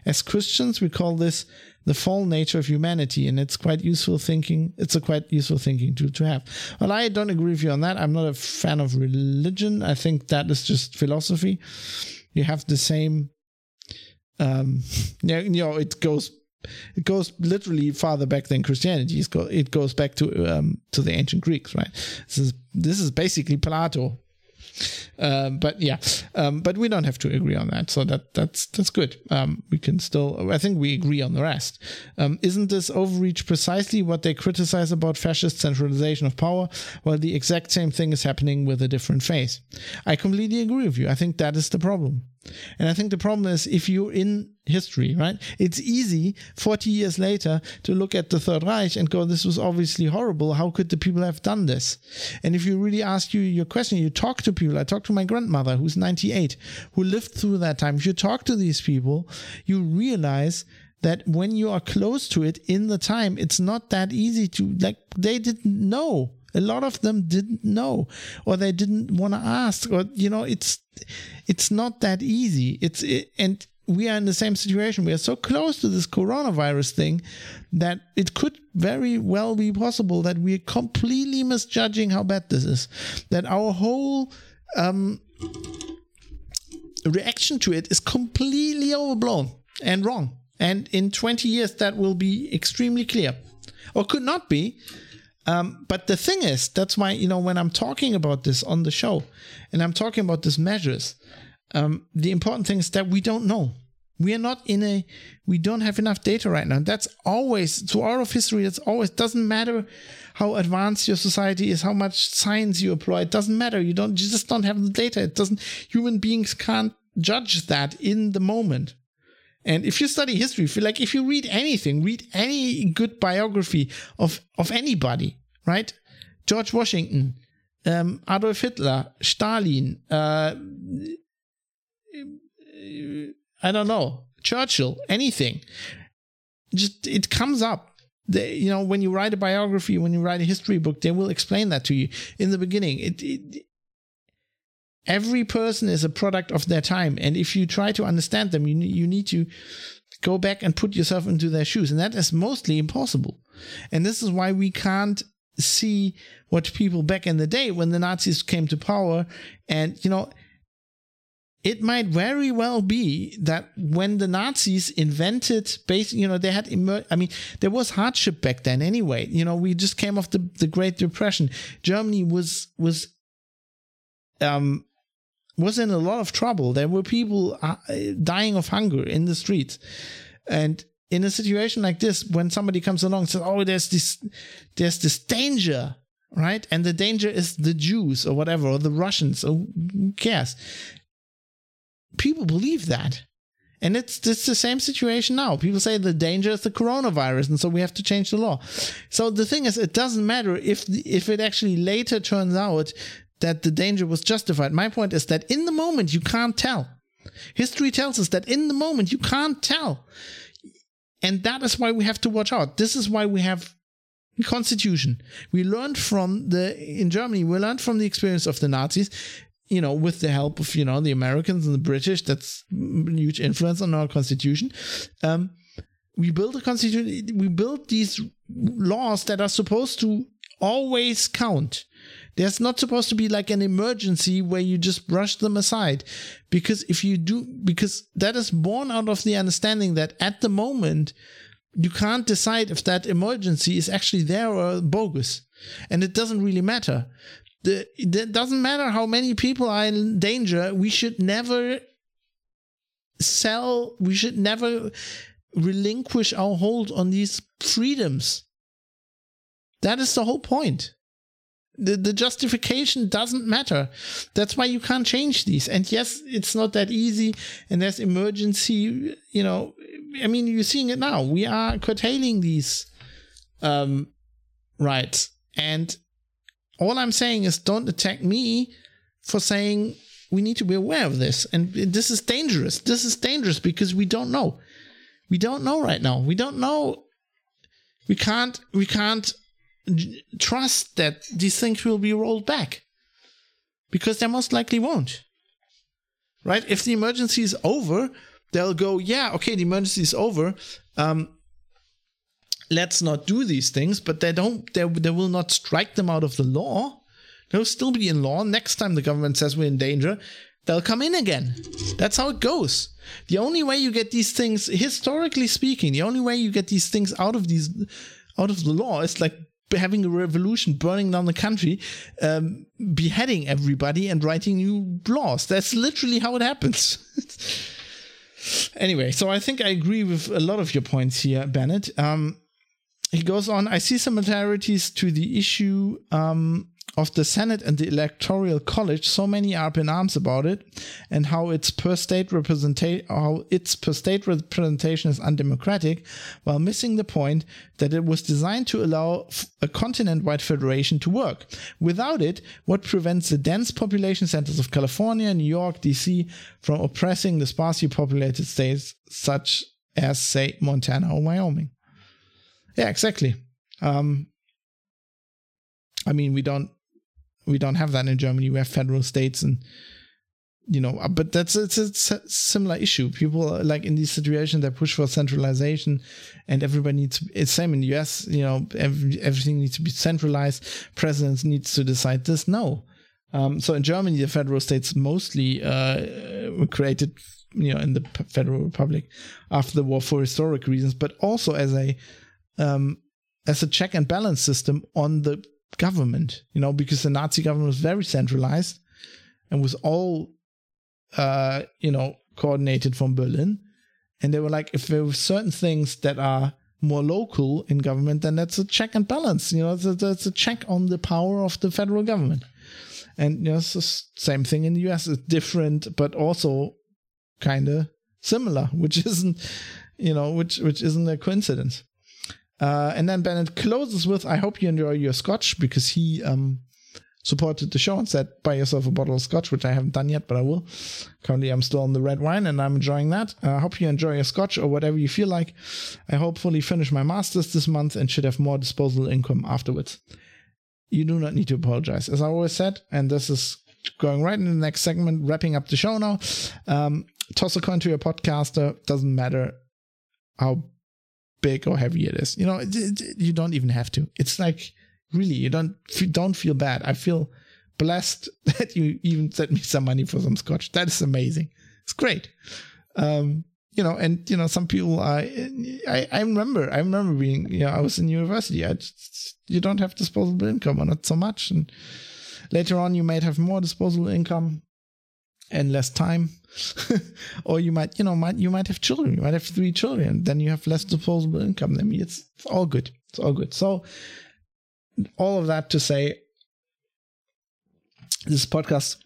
As christians we call this the fallen nature of humanity and it's quite useful thinking it's a quite useful thinking to, to have well i don't agree with you on that i'm not a fan of religion i think that is just philosophy you have the same um you know it goes it goes literally farther back than Christianity. It goes, it goes back to um, to the ancient Greeks, right? This is this is basically Plato. Um, but yeah, um, but we don't have to agree on that, so that that's that's good. Um, we can still, I think we agree on the rest. Um, isn't this overreach precisely what they criticize about fascist centralization of power? Well, the exact same thing is happening with a different face. I completely agree with you. I think that is the problem. And I think the problem is if you're in history, right? It's easy 40 years later to look at the Third Reich and go, this was obviously horrible. How could the people have done this? And if you really ask you your question, you talk to people. I talked to my grandmother who's 98, who lived through that time. If you talk to these people, you realize that when you are close to it in the time, it's not that easy to, like, they didn't know. A lot of them didn't know, or they didn't want to ask, or you know, it's it's not that easy. It's it, and we are in the same situation. We are so close to this coronavirus thing that it could very well be possible that we're completely misjudging how bad this is. That our whole um, reaction to it is completely overblown and wrong. And in 20 years, that will be extremely clear, or could not be. Um, but the thing is, that's why, you know, when I'm talking about this on the show and I'm talking about these measures, um, the important thing is that we don't know. We are not in a, we don't have enough data right now. That's always, to all of history, that's always, doesn't matter how advanced your society is, how much science you apply. It doesn't matter. You don't, you just don't have the data. It doesn't, human beings can't judge that in the moment. And if you study history, you like, if you read anything, read any good biography of of anybody, right? George Washington, um, Adolf Hitler, Stalin, uh, I don't know, Churchill, anything. Just it comes up. They, you know, when you write a biography, when you write a history book, they will explain that to you in the beginning. It, it every person is a product of their time and if you try to understand them you, you need to go back and put yourself into their shoes and that is mostly impossible and this is why we can't see what people back in the day when the nazis came to power and you know it might very well be that when the Nazis invented, base, you know, they had, emer- I mean, there was hardship back then anyway. You know, we just came off the, the Great Depression. Germany was was um was in a lot of trouble. There were people uh, dying of hunger in the streets. And in a situation like this, when somebody comes along and says, "Oh, there's this, there's this danger," right? And the danger is the Jews or whatever, or the Russians, or who cares? People believe that, and it's it's the same situation now. People say the danger is the coronavirus, and so we have to change the law. So the thing is, it doesn't matter if if it actually later turns out that the danger was justified. My point is that in the moment you can't tell. History tells us that in the moment you can't tell. And that is why we have to watch out. This is why we have constitution. We learned from the in Germany, we learned from the experience of the Nazis, you know, with the help of, you know, the Americans and the British, that's huge influence on our constitution. Um, we build a constitution, we build these laws that are supposed to always count. There's not supposed to be like an emergency where you just brush them aside. Because if you do, because that is born out of the understanding that at the moment, you can't decide if that emergency is actually there or bogus. And it doesn't really matter. The, it doesn't matter how many people are in danger. We should never sell, we should never relinquish our hold on these freedoms. That is the whole point the, the justification doesn't matter. That's why you can't change these. And yes, it's not that easy. And there's emergency, you know, I mean, you're seeing it now. We are curtailing these um, rights. And all I'm saying is don't attack me for saying we need to be aware of this. And this is dangerous. This is dangerous because we don't know. We don't know right now. We don't know. We can't, we can't trust that these things will be rolled back because they most likely won't. Right? If the emergency is over, they'll go, yeah, okay, the emergency is over. Um, let's not do these things, but they don't, they, they will not strike them out of the law. They'll still be in law. Next time the government says we're in danger, they'll come in again. That's how it goes. The only way you get these things, historically speaking, the only way you get these things out of these out of the law is like having a revolution, burning down the country, um, beheading everybody, and writing new laws. That's literally how it happens. anyway, so I think I agree with a lot of your points here, Bennett. Um, he goes on. I see similarities to the issue um, of the Senate and the Electoral College, so many are up in arms about it, and how its per state representation, how its per state representation is undemocratic, while missing the point that it was designed to allow a continent-wide federation to work. Without it, what prevents the dense population centers of California, New York, D.C. from oppressing the sparsely populated states such as, say, Montana or Wyoming? Yeah, exactly. Um, I mean, we don't we don't have that in Germany. We have federal states and you know, uh, but that's it's a similar issue. People like in these situations they push for centralization, and everybody needs. It's same in the U.S. You know, every, everything needs to be centralized. Presidents needs to decide this. No, um, so in Germany, the federal states mostly uh, were created, you know, in the Federal Republic after the war for historic reasons, but also as a um, as a check and balance system on the government. You know, because the Nazi government was very centralized and was all, uh, you know, coordinated from Berlin. And they were like, if there were certain things that are more local in government, then that's a check and balance. You know, that's a, check on the power of the federal government. And you know, it's the same thing in the US. It's different, but also kind of similar, which isn't, you know, which which isn't a coincidence. Uh, and then Bennett closes with, "I hope you enjoy your scotch," because he um, supported the show and said, "Buy yourself a bottle of scotch," which I haven't done yet, but I will. Currently, I'm still on the red wine, and I'm enjoying that. Uh, I hope you enjoy your scotch or whatever you feel like. I hopefully finish my masters this month and should have more disposable income afterwards. You do not need to apologize, as I always said, and this is going right in the next segment, wrapping up the show now. Um, toss a coin to your podcaster. Doesn't matter how big or heavy it is. You know, you don't even have to. It's like really, you don't don't feel bad. I feel blessed that you even sent me some money for some scotch. That is amazing. It's great. Um, you know, and you know, some people are. I I remember, I remember being, you know, I was in university. I just, you don't have disposable income, or not so much, and later on you might have more disposable income and less time or you might you know might you might have children you might have three children then you have less disposable income. I mean it's, it's all good. It's all good. So all of that to say this podcast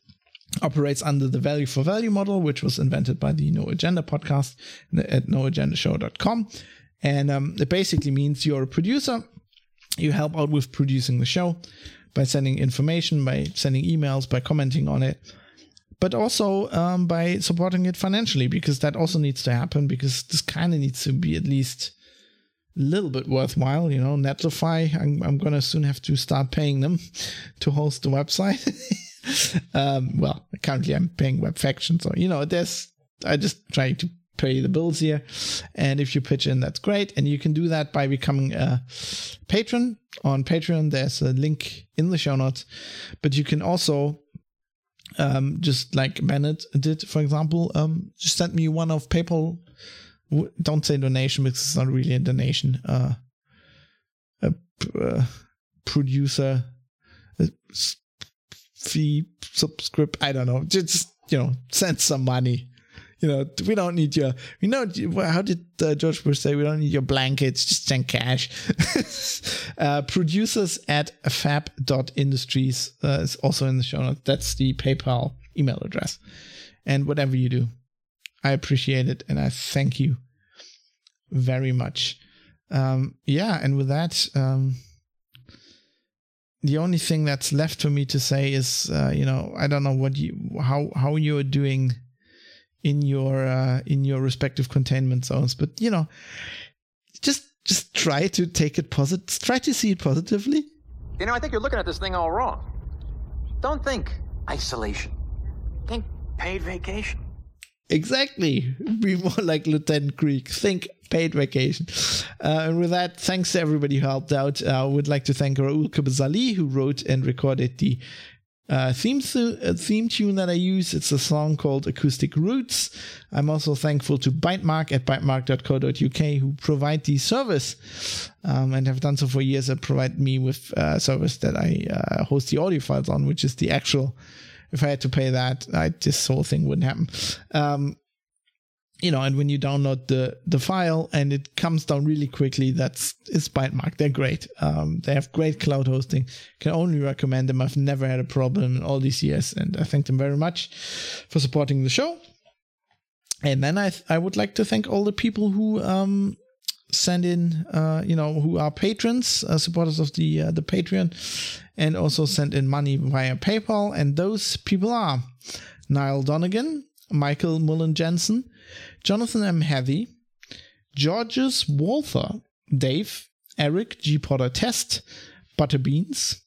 operates under the value for value model which was invented by the no agenda podcast at noagendashow.com and um, it basically means you're a producer. You help out with producing the show by sending information by sending emails by commenting on it but also um, by supporting it financially because that also needs to happen because this kind of needs to be at least a little bit worthwhile you know. Netlify i'm, I'm to soon have to start paying them to host the website. Um, well currently i'm paying webfaction so you know there's i just try to pay the bills here. And if you pitch in that's great. And you can do that by becoming a patron. On patreon there's a link in the show notes. But you can also um, just like Bennett did, for example, um, just send me one of PayPal. Don't say donation because it's not really a donation. Uh, a p- uh, producer fee subscript. I don't know. Just you know, send some money. You know, we don't need your. We know how did uh, George Bush say? We don't need your blankets. Just send cash. uh, producers at fab.industries uh, is also in the show notes. That's the PayPal email address. And whatever you do, I appreciate it and I thank you very much. Um, yeah, and with that, um, the only thing that's left for me to say is, uh, you know, I don't know what you, how, how you're doing in your, uh, in your respective containment zones, but you know, just, just try to take it positive, try to see it positively. You know, I think you're looking at this thing all wrong. Don't think isolation. Think paid vacation. Exactly. Be more like Lieutenant Creek. Think paid vacation. Uh, and with that, thanks to everybody who helped out. Uh, I would like to thank Raul Cabezalí, who wrote and recorded the uh, theme, th- uh, theme tune that I use. It's a song called Acoustic Roots. I'm also thankful to Bytemark at bytemark.co.uk, who provide the service um, and have done so for years and provide me with a service that I uh, host the audio files on, which is the actual if I had to pay that, I, this whole thing wouldn't happen. Um, you know, and when you download the the file and it comes down really quickly, that's it's Bytemark. They're great. Um, they have great cloud hosting. Can only recommend them. I've never had a problem in all these years, and I thank them very much for supporting the show. And then I I would like to thank all the people who um send in uh you know who are patrons uh, supporters of the uh, the patreon and also send in money via paypal and those people are niall donegan michael mullen jensen jonathan m. Heavy georges walther dave eric g. Potter test butterbeans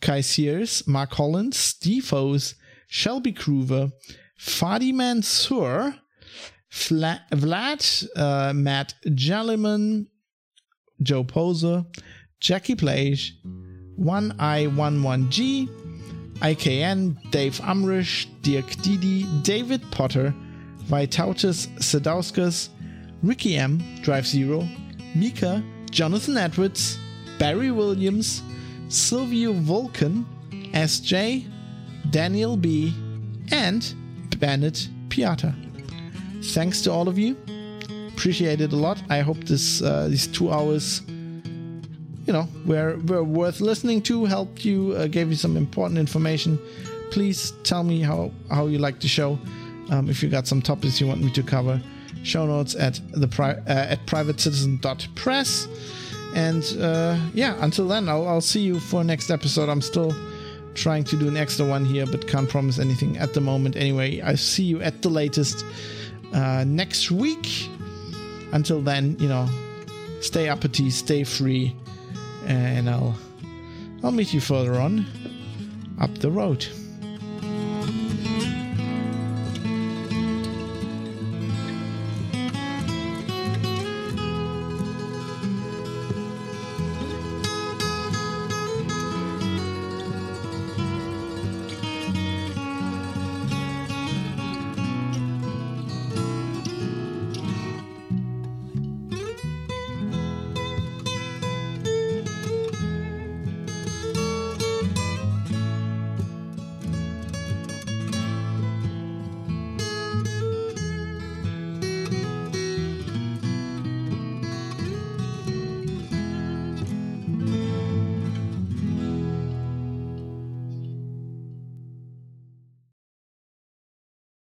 kai sears mark hollins O's, shelby Kruver, fadi mansour Fla- Vlad, uh, Matt Jelliman, Joe Poser, Jackie Plage, 1i11G, IKN, Dave Amrish, Dirk Didi, David Potter, Vytautas Sadauskas, Ricky M, Drive Zero, Mika, Jonathan Edwards, Barry Williams, Silvio Vulcan, SJ, Daniel B, and Bennett Piata. Thanks to all of you. Appreciate it a lot. I hope this uh, these two hours, you know, were were worth listening to. Helped you, uh, gave you some important information. Please tell me how how you like the show. Um, if you got some topics you want me to cover, show notes at the pri- uh, at privatecitizen.press. And uh, yeah, until then, I'll, I'll see you for next episode. I'm still trying to do an extra one here, but can't promise anything at the moment. Anyway, I see you at the latest uh, next week. Until then, you know, stay uppity, stay free, and I'll I'll meet you further on up the road.